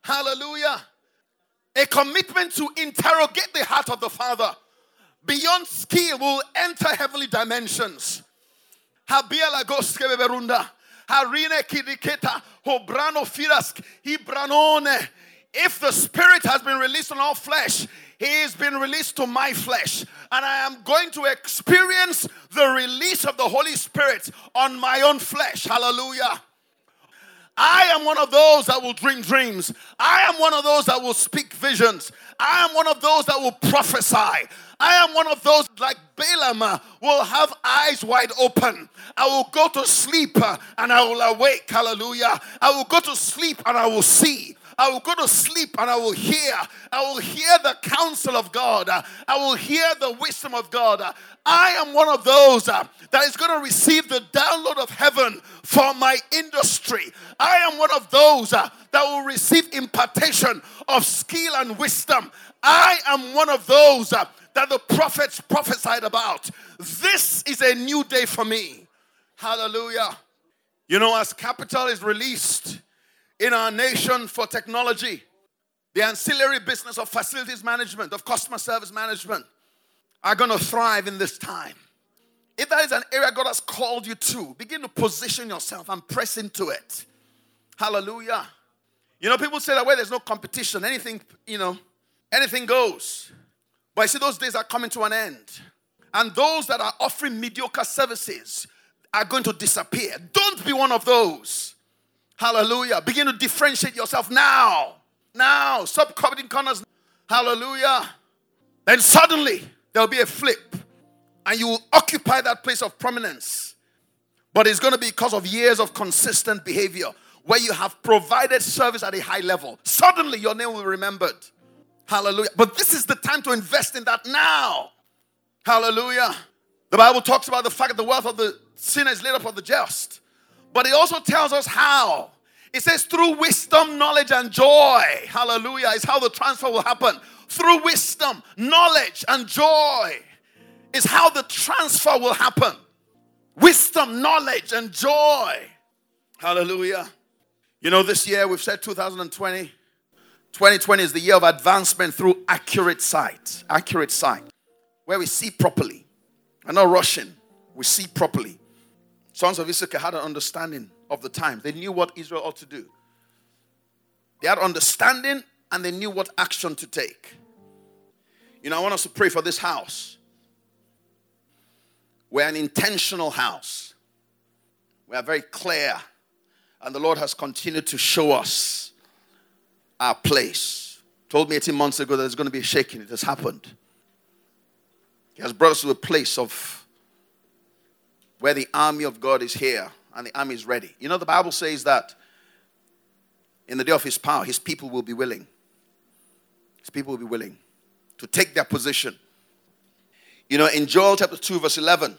Hallelujah a commitment to interrogate the heart of the Father. Beyond skill will enter heavenly dimensions. Harine. If the Spirit has been released on all flesh, He has been released to my flesh. And I am going to experience the release of the Holy Spirit on my own flesh. Hallelujah. I am one of those that will dream dreams. I am one of those that will speak visions. I am one of those that will prophesy. I am one of those like Balaam uh, will have eyes wide open. I will go to sleep uh, and I will awake. Hallelujah. I will go to sleep and I will see. I will go to sleep and I will hear. I will hear the counsel of God. I will hear the wisdom of God. I am one of those uh, that is going to receive the download of heaven for my industry. I am one of those uh, that will receive impartation of skill and wisdom. I am one of those uh, that the prophets prophesied about. This is a new day for me. Hallelujah. You know, as capital is released in our nation for technology, the ancillary business of facilities management, of customer service management, are going to thrive in this time. If that is an area God has called you to, begin to position yourself and press into it. Hallelujah. You know, people say that where there's no competition, anything, you know, anything goes. But I see those days are coming to an end. And those that are offering mediocre services are going to disappear. Don't be one of those. Hallelujah. Begin to differentiate yourself now. Now. Stop coveting corners. Hallelujah. Then suddenly there'll be a flip and you will occupy that place of prominence. But it's going to be because of years of consistent behavior where you have provided service at a high level. Suddenly your name will be remembered. Hallelujah. But this is the time to invest in that now. Hallelujah. The Bible talks about the fact that the wealth of the sinner is laid up for the just. But it also tells us how. It says, through wisdom, knowledge, and joy. Hallelujah. Is how the transfer will happen. Through wisdom, knowledge, and joy is how the transfer will happen. Wisdom, knowledge, and joy. Hallelujah. You know, this year we've said 2020. 2020 is the year of advancement through accurate sight. Accurate sight. Where we see properly. I'm not rushing. We see properly. Sons of Issachar had an understanding of the times. They knew what Israel ought to do. They had understanding and they knew what action to take. You know, I want us to pray for this house. We're an intentional house. We are very clear. And the Lord has continued to show us our place. Told me 18 months ago that there's going to be a shaking. It has happened. He has brought us to a place of where the army of God is here and the army is ready. You know, the Bible says that in the day of his power, his people will be willing. His people will be willing to take their position. You know, in Joel chapter 2, verse 11,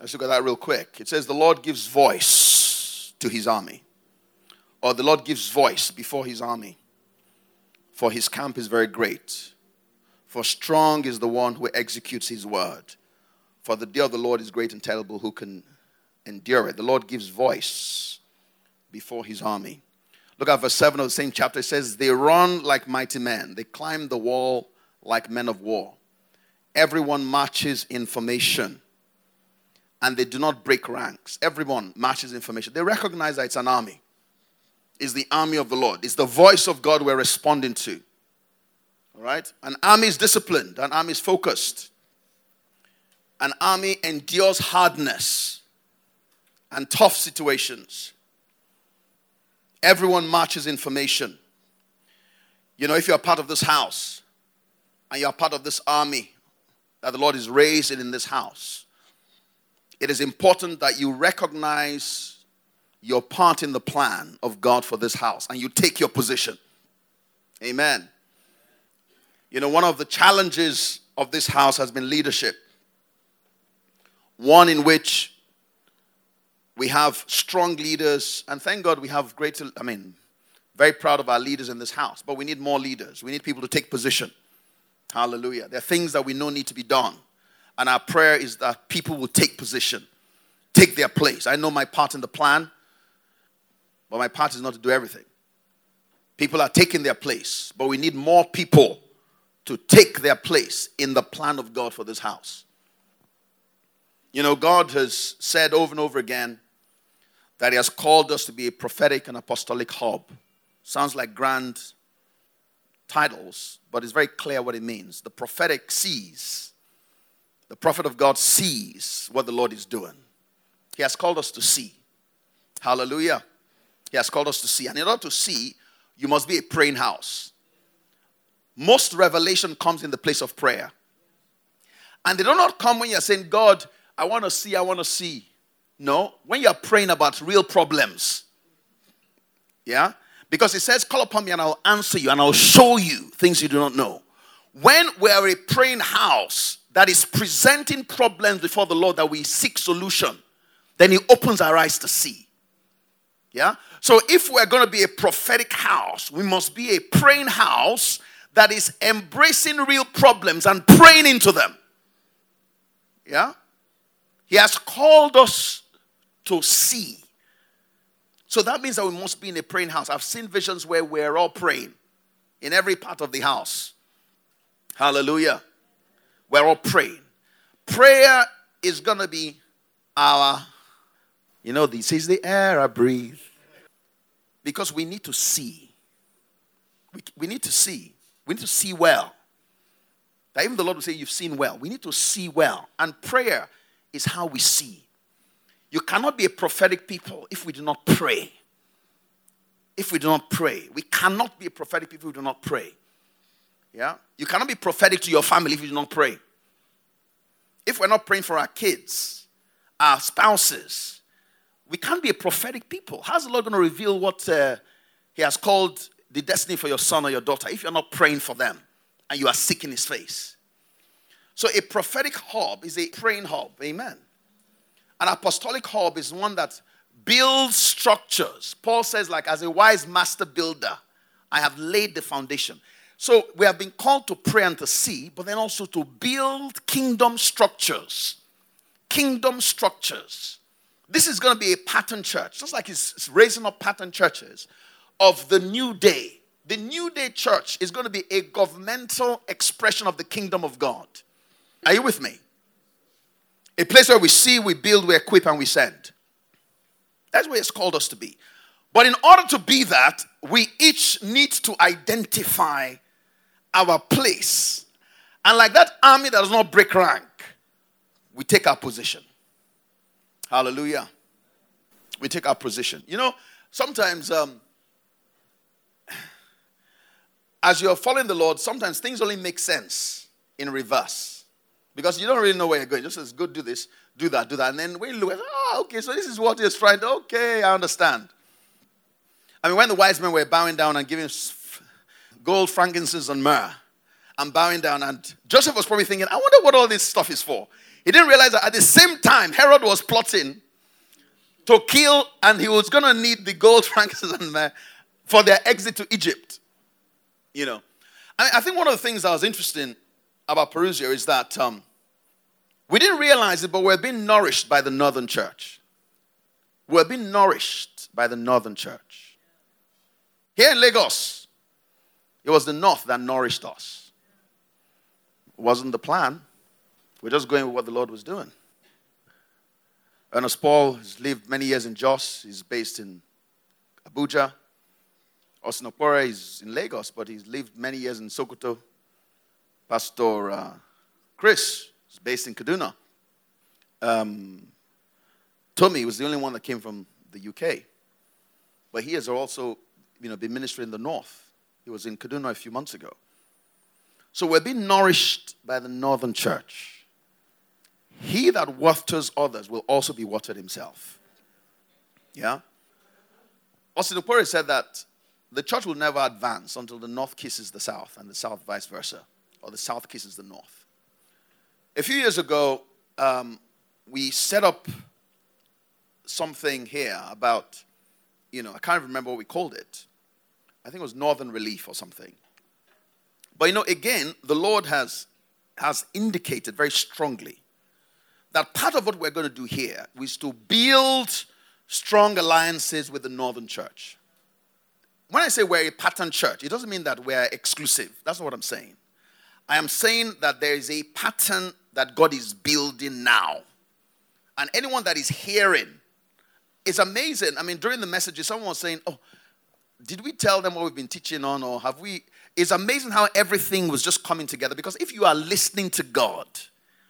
let's look at that real quick. It says, The Lord gives voice to his army, or the Lord gives voice before his army, for his camp is very great. For strong is the one who executes his word. For the day of the Lord is great and terrible. Who can endure it? The Lord gives voice before his army. Look at verse 7 of the same chapter. It says, They run like mighty men, they climb the wall like men of war. Everyone marches in formation and they do not break ranks. Everyone marches in formation. They recognize that it's an army. It's the army of the Lord. It's the voice of God we're responding to. All right? An army is disciplined, an army is focused. An army endures hardness and tough situations. Everyone marches in formation. You know, if you're part of this house and you're part of this army that the Lord is raising in this house, it is important that you recognize your part in the plan of God for this house and you take your position. Amen. You know, one of the challenges of this house has been leadership. One in which we have strong leaders, and thank God we have great, I mean, very proud of our leaders in this house, but we need more leaders. We need people to take position. Hallelujah. There are things that we know need to be done. And our prayer is that people will take position, take their place. I know my part in the plan, but my part is not to do everything. People are taking their place, but we need more people to take their place in the plan of God for this house. You know, God has said over and over again that He has called us to be a prophetic and apostolic hub. Sounds like grand titles, but it's very clear what it means. The prophetic sees, the prophet of God sees what the Lord is doing. He has called us to see. Hallelujah. He has called us to see. And in order to see, you must be a praying house. Most revelation comes in the place of prayer. And they do not come when you're saying, God, I want to see, I want to see. No, when you're praying about real problems. Yeah? Because it says, Call upon me and I'll answer you and I'll show you things you do not know. When we're a praying house that is presenting problems before the Lord that we seek solution, then He opens our eyes to see. Yeah? So if we're going to be a prophetic house, we must be a praying house that is embracing real problems and praying into them. Yeah? He has called us to see. So that means that we must be in a praying house. I've seen visions where we're all praying in every part of the house. Hallelujah. We're all praying. Prayer is going to be our, you know, this is the air I breathe. Because we need to see. We, we need to see. We need to see well. That even the Lord will say, You've seen well. We need to see well. And prayer is how we see. You cannot be a prophetic people if we do not pray. If we do not pray, we cannot be a prophetic people who do not pray. Yeah? You cannot be prophetic to your family if you do not pray. If we're not praying for our kids, our spouses, we can't be a prophetic people. How's the Lord going to reveal what uh, He has called the destiny for your son or your daughter if you're not praying for them and you are seeking his face. So a prophetic hub is a praying hub. Amen. An apostolic hub is one that builds structures. Paul says, like, as a wise master builder, I have laid the foundation. So we have been called to pray and to see, but then also to build kingdom structures. Kingdom structures. This is going to be a pattern church, just like he's raising up pattern churches of the new day. The new day church is going to be a governmental expression of the kingdom of God. Are you with me? A place where we see, we build, we equip, and we send. That's where it's called us to be. But in order to be that, we each need to identify our place. And like that army that does not break rank, we take our position. Hallelujah. We take our position. You know, sometimes um, as you're following the Lord, sometimes things only make sense in reverse. Because you don't really know where you're going. Just says, go do this, do that, do that. And then you look at oh, okay, so this is what he's trying to, okay, I understand. I mean, when the wise men were bowing down and giving gold, frankincense, and myrrh, and bowing down, and Joseph was probably thinking, I wonder what all this stuff is for. He didn't realize that at the same time, Herod was plotting to kill, and he was going to need the gold, frankincense, and myrrh for their exit to Egypt. You know, I, mean, I think one of the things that was interesting about Parousia is that um, we didn't realize it, but we're being nourished by the northern church. We're being nourished by the northern church. Here in Lagos, it was the north that nourished us. It wasn't the plan. We're just going with what the Lord was doing. Ernest Paul has lived many years in Jos. He's based in Abuja. Austin Okpore is in Lagos, but he's lived many years in Sokoto. Pastor uh, Chris is based in Kaduna. Um, Tommy was the only one that came from the UK. But he has also you know, been ministering in the north. He was in Kaduna a few months ago. So we're being nourished by the northern church. He that waters others will also be watered himself. Yeah? Austin said that the church will never advance until the north kisses the south and the south vice versa, or the south kisses the north. A few years ago, um, we set up something here about, you know, I can't remember what we called it. I think it was Northern Relief or something. But you know, again, the Lord has has indicated very strongly that part of what we're going to do here is to build strong alliances with the Northern Church. When I say we're a pattern church, it doesn't mean that we're exclusive. That's not what I'm saying. I am saying that there is a pattern that God is building now. And anyone that is hearing, it's amazing. I mean, during the messages, someone was saying, Oh, did we tell them what we've been teaching on? Or have we? It's amazing how everything was just coming together. Because if you are listening to God,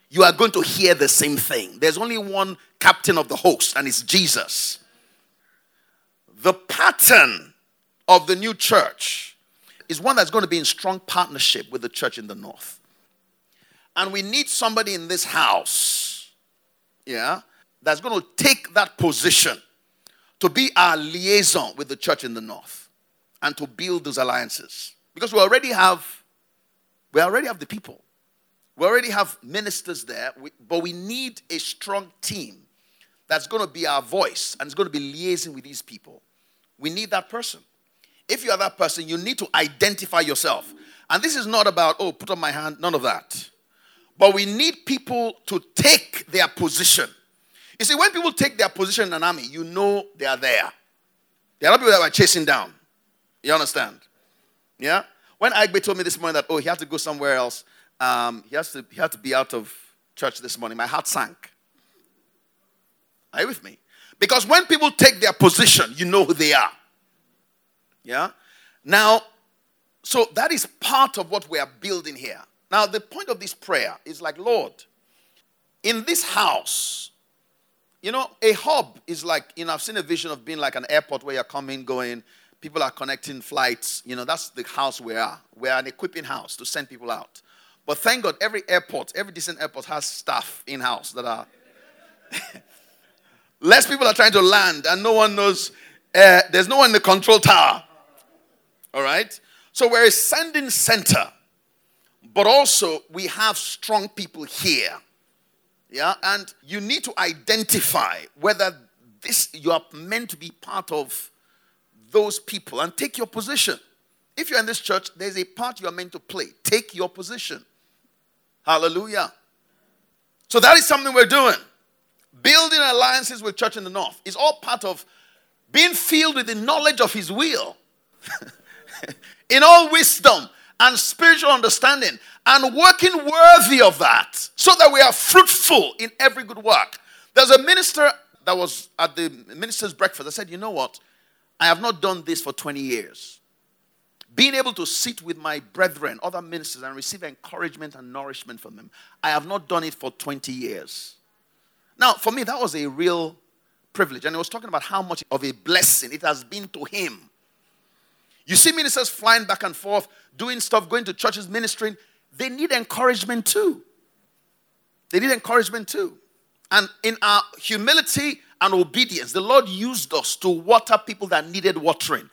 you are going to hear the same thing. There's only one captain of the host, and it's Jesus. The pattern of the new church is one that's going to be in strong partnership with the church in the north. And we need somebody in this house, yeah, that's going to take that position to be our liaison with the church in the north and to build those alliances. Because we already have we already have the people. We already have ministers there, but we need a strong team that's going to be our voice and is going to be liaising with these people. We need that person. If you are that person, you need to identify yourself. And this is not about, oh, put up my hand, none of that. But we need people to take their position. You see, when people take their position in an army, you know they are there. There are not people that are chasing down. You understand? Yeah? When Agbe told me this morning that, oh, he had to go somewhere else, um, he, has to, he had to be out of church this morning, my heart sank. Are you with me? Because when people take their position, you know who they are. Yeah? Now, so that is part of what we are building here. Now, the point of this prayer is like, Lord, in this house, you know, a hub is like, you know, I've seen a vision of being like an airport where you're coming, going, people are connecting flights. You know, that's the house we are. We're an equipping house to send people out. But thank God, every airport, every decent airport has staff in house that are. Less people are trying to land, and no one knows. Uh, there's no one in the control tower. All right? So we're a sending center, but also we have strong people here. Yeah? And you need to identify whether this you are meant to be part of those people and take your position. If you're in this church, there's a part you are meant to play. Take your position. Hallelujah. So that is something we're doing. Building alliances with church in the north is all part of being filled with the knowledge of his will. in all wisdom and spiritual understanding and working worthy of that so that we are fruitful in every good work. There's a minister that was at the minister's breakfast. I said, You know what? I have not done this for 20 years. Being able to sit with my brethren, other ministers, and receive encouragement and nourishment from them, I have not done it for 20 years. Now, for me, that was a real privilege. And he was talking about how much of a blessing it has been to him. You see ministers flying back and forth, doing stuff, going to churches, ministering. They need encouragement too. They need encouragement too. And in our humility and obedience, the Lord used us to water people that needed watering.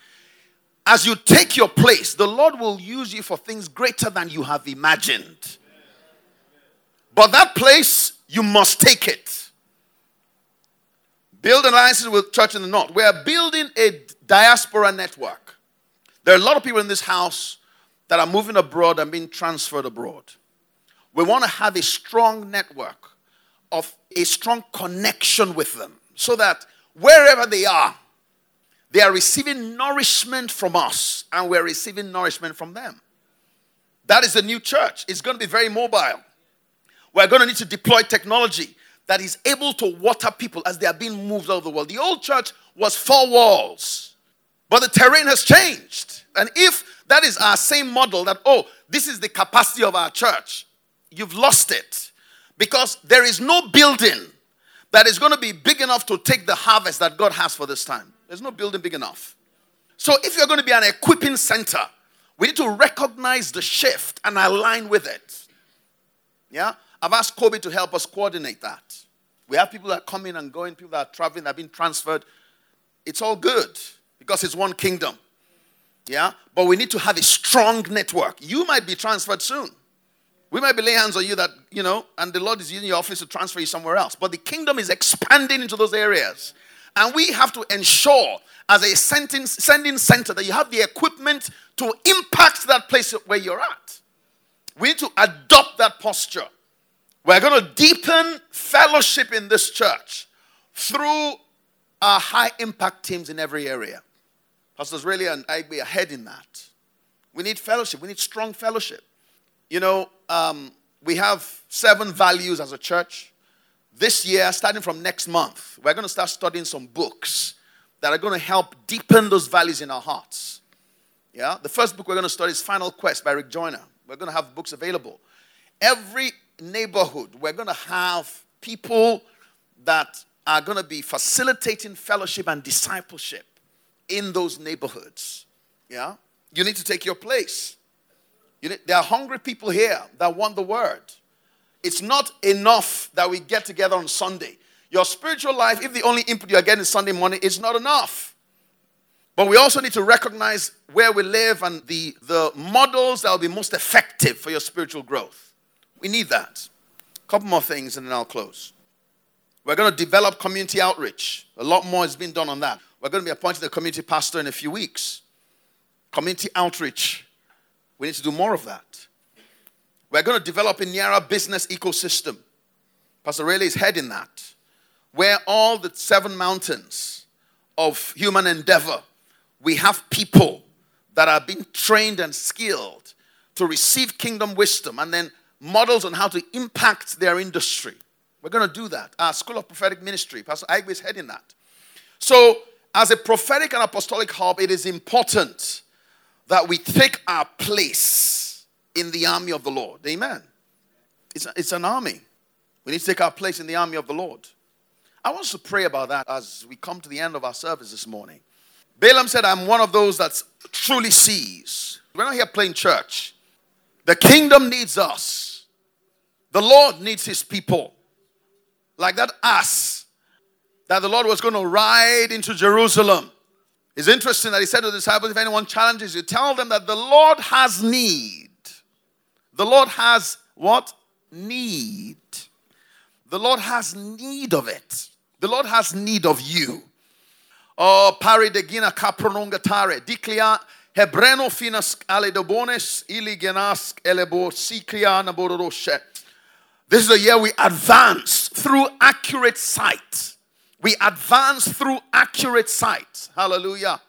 As you take your place, the Lord will use you for things greater than you have imagined. But that place, you must take it. Build alliances with church in the north. We are building a diaspora network. There are a lot of people in this house that are moving abroad and being transferred abroad. We want to have a strong network of a strong connection with them so that wherever they are, they are receiving nourishment from us and we're receiving nourishment from them. That is the new church. It's going to be very mobile. We're going to need to deploy technology that is able to water people as they are being moved out of the world. The old church was four walls, but the terrain has changed. And if that is our same model, that, oh, this is the capacity of our church, you've lost it. Because there is no building that is going to be big enough to take the harvest that God has for this time. There's no building big enough. So if you're going to be an equipping center, we need to recognize the shift and align with it. Yeah? I've asked Kobe to help us coordinate that. We have people that are coming and going, people that are traveling, that have been transferred. It's all good because it's one kingdom. Yeah? But we need to have a strong network. You might be transferred soon. We might be laying hands on you that, you know, and the Lord is using your office to transfer you somewhere else. But the kingdom is expanding into those areas. And we have to ensure, as a sending, center, that you have the equipment to impact that place where you're at. We need to adopt that posture. We're going to deepen fellowship in this church through our high impact teams in every area. Pastors really and I be ahead in that. We need fellowship. We need strong fellowship. You know, um, we have seven values as a church. This year, starting from next month, we're going to start studying some books that are going to help deepen those values in our hearts. Yeah, the first book we're going to study is Final Quest by Rick Joyner. We're going to have books available. Every neighborhood, we're going to have people that are going to be facilitating fellowship and discipleship in those neighborhoods. Yeah, you need to take your place. You know, there are hungry people here that want the word. It's not enough that we get together on Sunday. Your spiritual life, if the only input you're getting is Sunday morning, is not enough. But we also need to recognize where we live and the, the models that will be most effective for your spiritual growth. We need that. A couple more things and then I'll close. We're going to develop community outreach. A lot more has been done on that. We're going to be appointing a community pastor in a few weeks. Community outreach we need to do more of that. We're going to develop a Nyara business ecosystem. Pastor Rayleigh is heading that, where all the seven mountains of human endeavor, we have people that are being trained and skilled to receive kingdom wisdom and then models on how to impact their industry. We're going to do that. Our School of Prophetic Ministry, Pastor Aigbe is heading that. So, as a prophetic and apostolic hub, it is important that we take our place in the army of the Lord. Amen. It's, it's an army. We need to take our place in the army of the Lord. I want us to pray about that as we come to the end of our service this morning. Balaam said, I'm one of those that truly sees. We're not here playing church. The kingdom needs us, the Lord needs his people. Like that ass that the Lord was going to ride into Jerusalem. It's interesting that he said to the disciples, if anyone challenges you, tell them that the Lord has need. The Lord has what? Need. The Lord has need of it. The Lord has need of you. Oh, pari diclia hebreno finas aledobones elebo naboroshe. This is the year we advance through accurate sight. We advance through accurate sight. Hallelujah.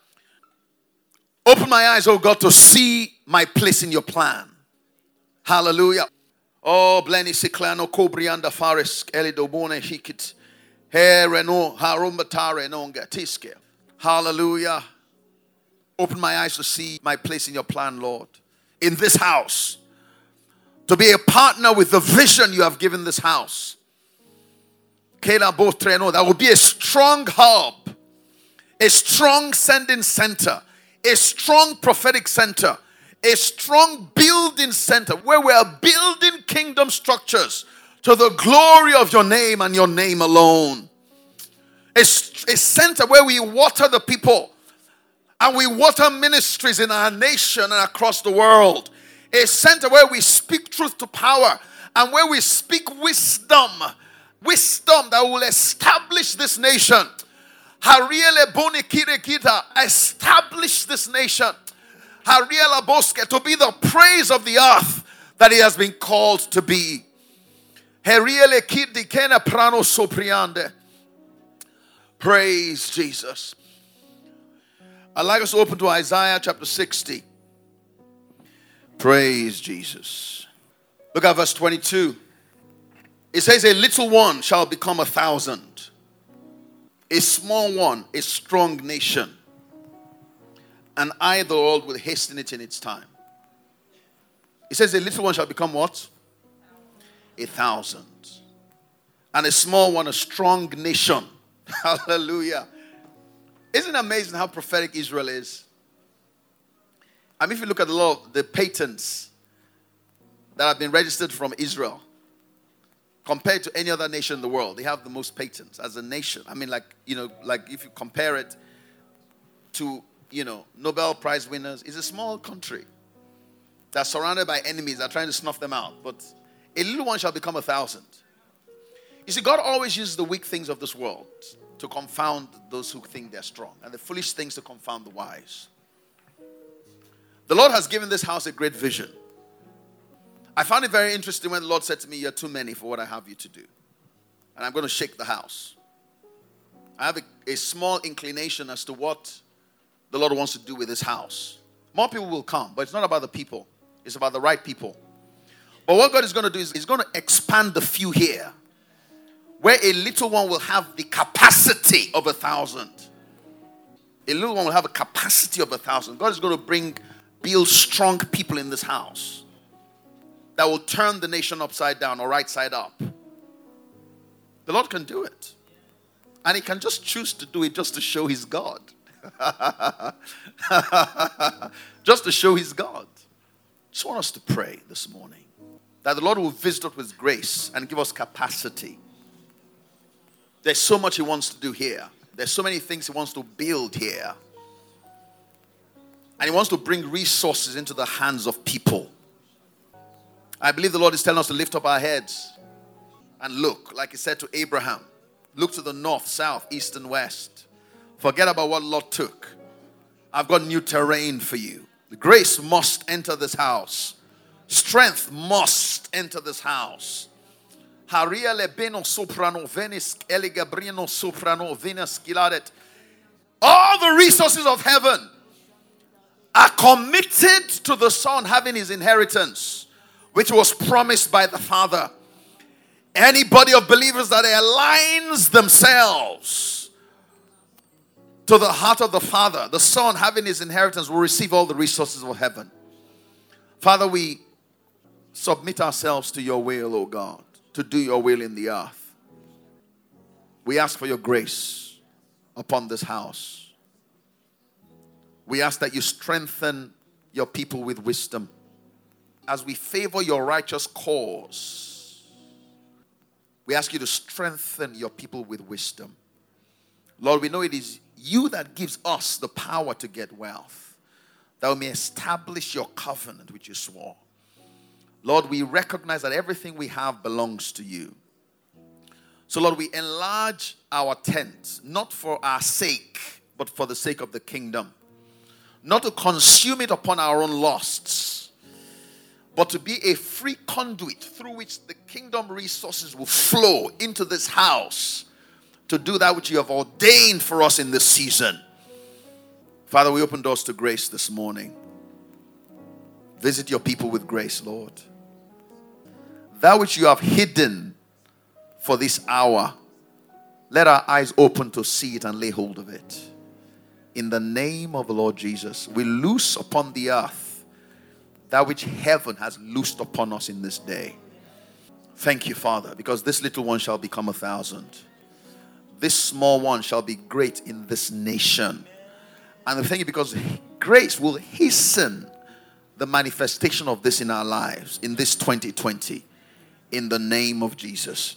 Open my eyes, oh God, to see my place in your plan. Hallelujah. Oh, bleni siklano kobrianda faris elidobone hikit. Hereno harumbatare nonga tiske. Hallelujah. Open my eyes to see my place in your plan, Lord. In this house. To be a partner with the vision you have given this house. That will be a strong hub, a strong sending center, a strong prophetic center, a strong building center where we are building kingdom structures to the glory of your name and your name alone. A, a center where we water the people and we water ministries in our nation and across the world. A center where we speak truth to power and where we speak wisdom wisdom that will establish this nation. Hariele boni kita establish this nation. Hariela boske to be the praise of the earth that he has been called to be. Hariele kidi kena prano sopriande. Praise Jesus. I'd like us to open to Isaiah chapter 60. Praise Jesus. Look at verse 22. It says, A little one shall become a thousand, a small one, a strong nation. And I, the Lord, will hasten it in its time. It says, A little one shall become what? A thousand. And a small one, a strong nation. Hallelujah. Isn't it amazing how prophetic Israel is? I mean, if you look at the law, the patents that have been registered from Israel, compared to any other nation in the world. They have the most patents as a nation. I mean, like, you know, like if you compare it to, you know, Nobel Prize winners, it's a small country that's surrounded by enemies that are trying to snuff them out. But a little one shall become a thousand. You see, God always uses the weak things of this world to confound those who think they're strong, and the foolish things to confound the wise. The Lord has given this house a great vision. I found it very interesting when the Lord said to me, You're too many for what I have you to do. And I'm going to shake the house. I have a, a small inclination as to what the Lord wants to do with this house. More people will come, but it's not about the people, it's about the right people. But what God is going to do is He's going to expand the few here, where a little one will have the capacity of a thousand. A little one will have a capacity of a thousand. God is going to bring, build strong people in this house that will turn the nation upside down or right side up. The Lord can do it. And He can just choose to do it just to show He's God. just to show He's God. Just want us to pray this morning that the Lord will visit us with grace and give us capacity. There's so much He wants to do here, there's so many things He wants to build here. And He wants to bring resources into the hands of people. I believe the Lord is telling us to lift up our heads and look, like He said to Abraham look to the north, south, east, and west. Forget about what Lot took. I've got new terrain for you. Grace must enter this house, strength must enter this house. All the resources of heaven are committed to the son having his inheritance which was promised by the Father. Anybody of believers that aligns themselves to the heart of the Father, the Son having his inheritance will receive all the resources of heaven. Father, we submit ourselves to your will, O God, to do your will in the earth. We ask for your grace upon this house. We ask that you strengthen your people with wisdom as we favor your righteous cause, we ask you to strengthen your people with wisdom. Lord, we know it is you that gives us the power to get wealth, that we may establish your covenant which you swore. Lord, we recognize that everything we have belongs to you. So, Lord, we enlarge our tent, not for our sake, but for the sake of the kingdom. Not to consume it upon our own lusts, but to be a free conduit through which the kingdom resources will flow into this house to do that which you have ordained for us in this season. Father, we open doors to grace this morning. Visit your people with grace, Lord. That which you have hidden for this hour, let our eyes open to see it and lay hold of it. In the name of the Lord Jesus, we loose upon the earth that which heaven has loosed upon us in this day. Thank you, Father, because this little one shall become a thousand. This small one shall be great in this nation. And thank you because grace will hasten the manifestation of this in our lives in this 2020. In the name of Jesus.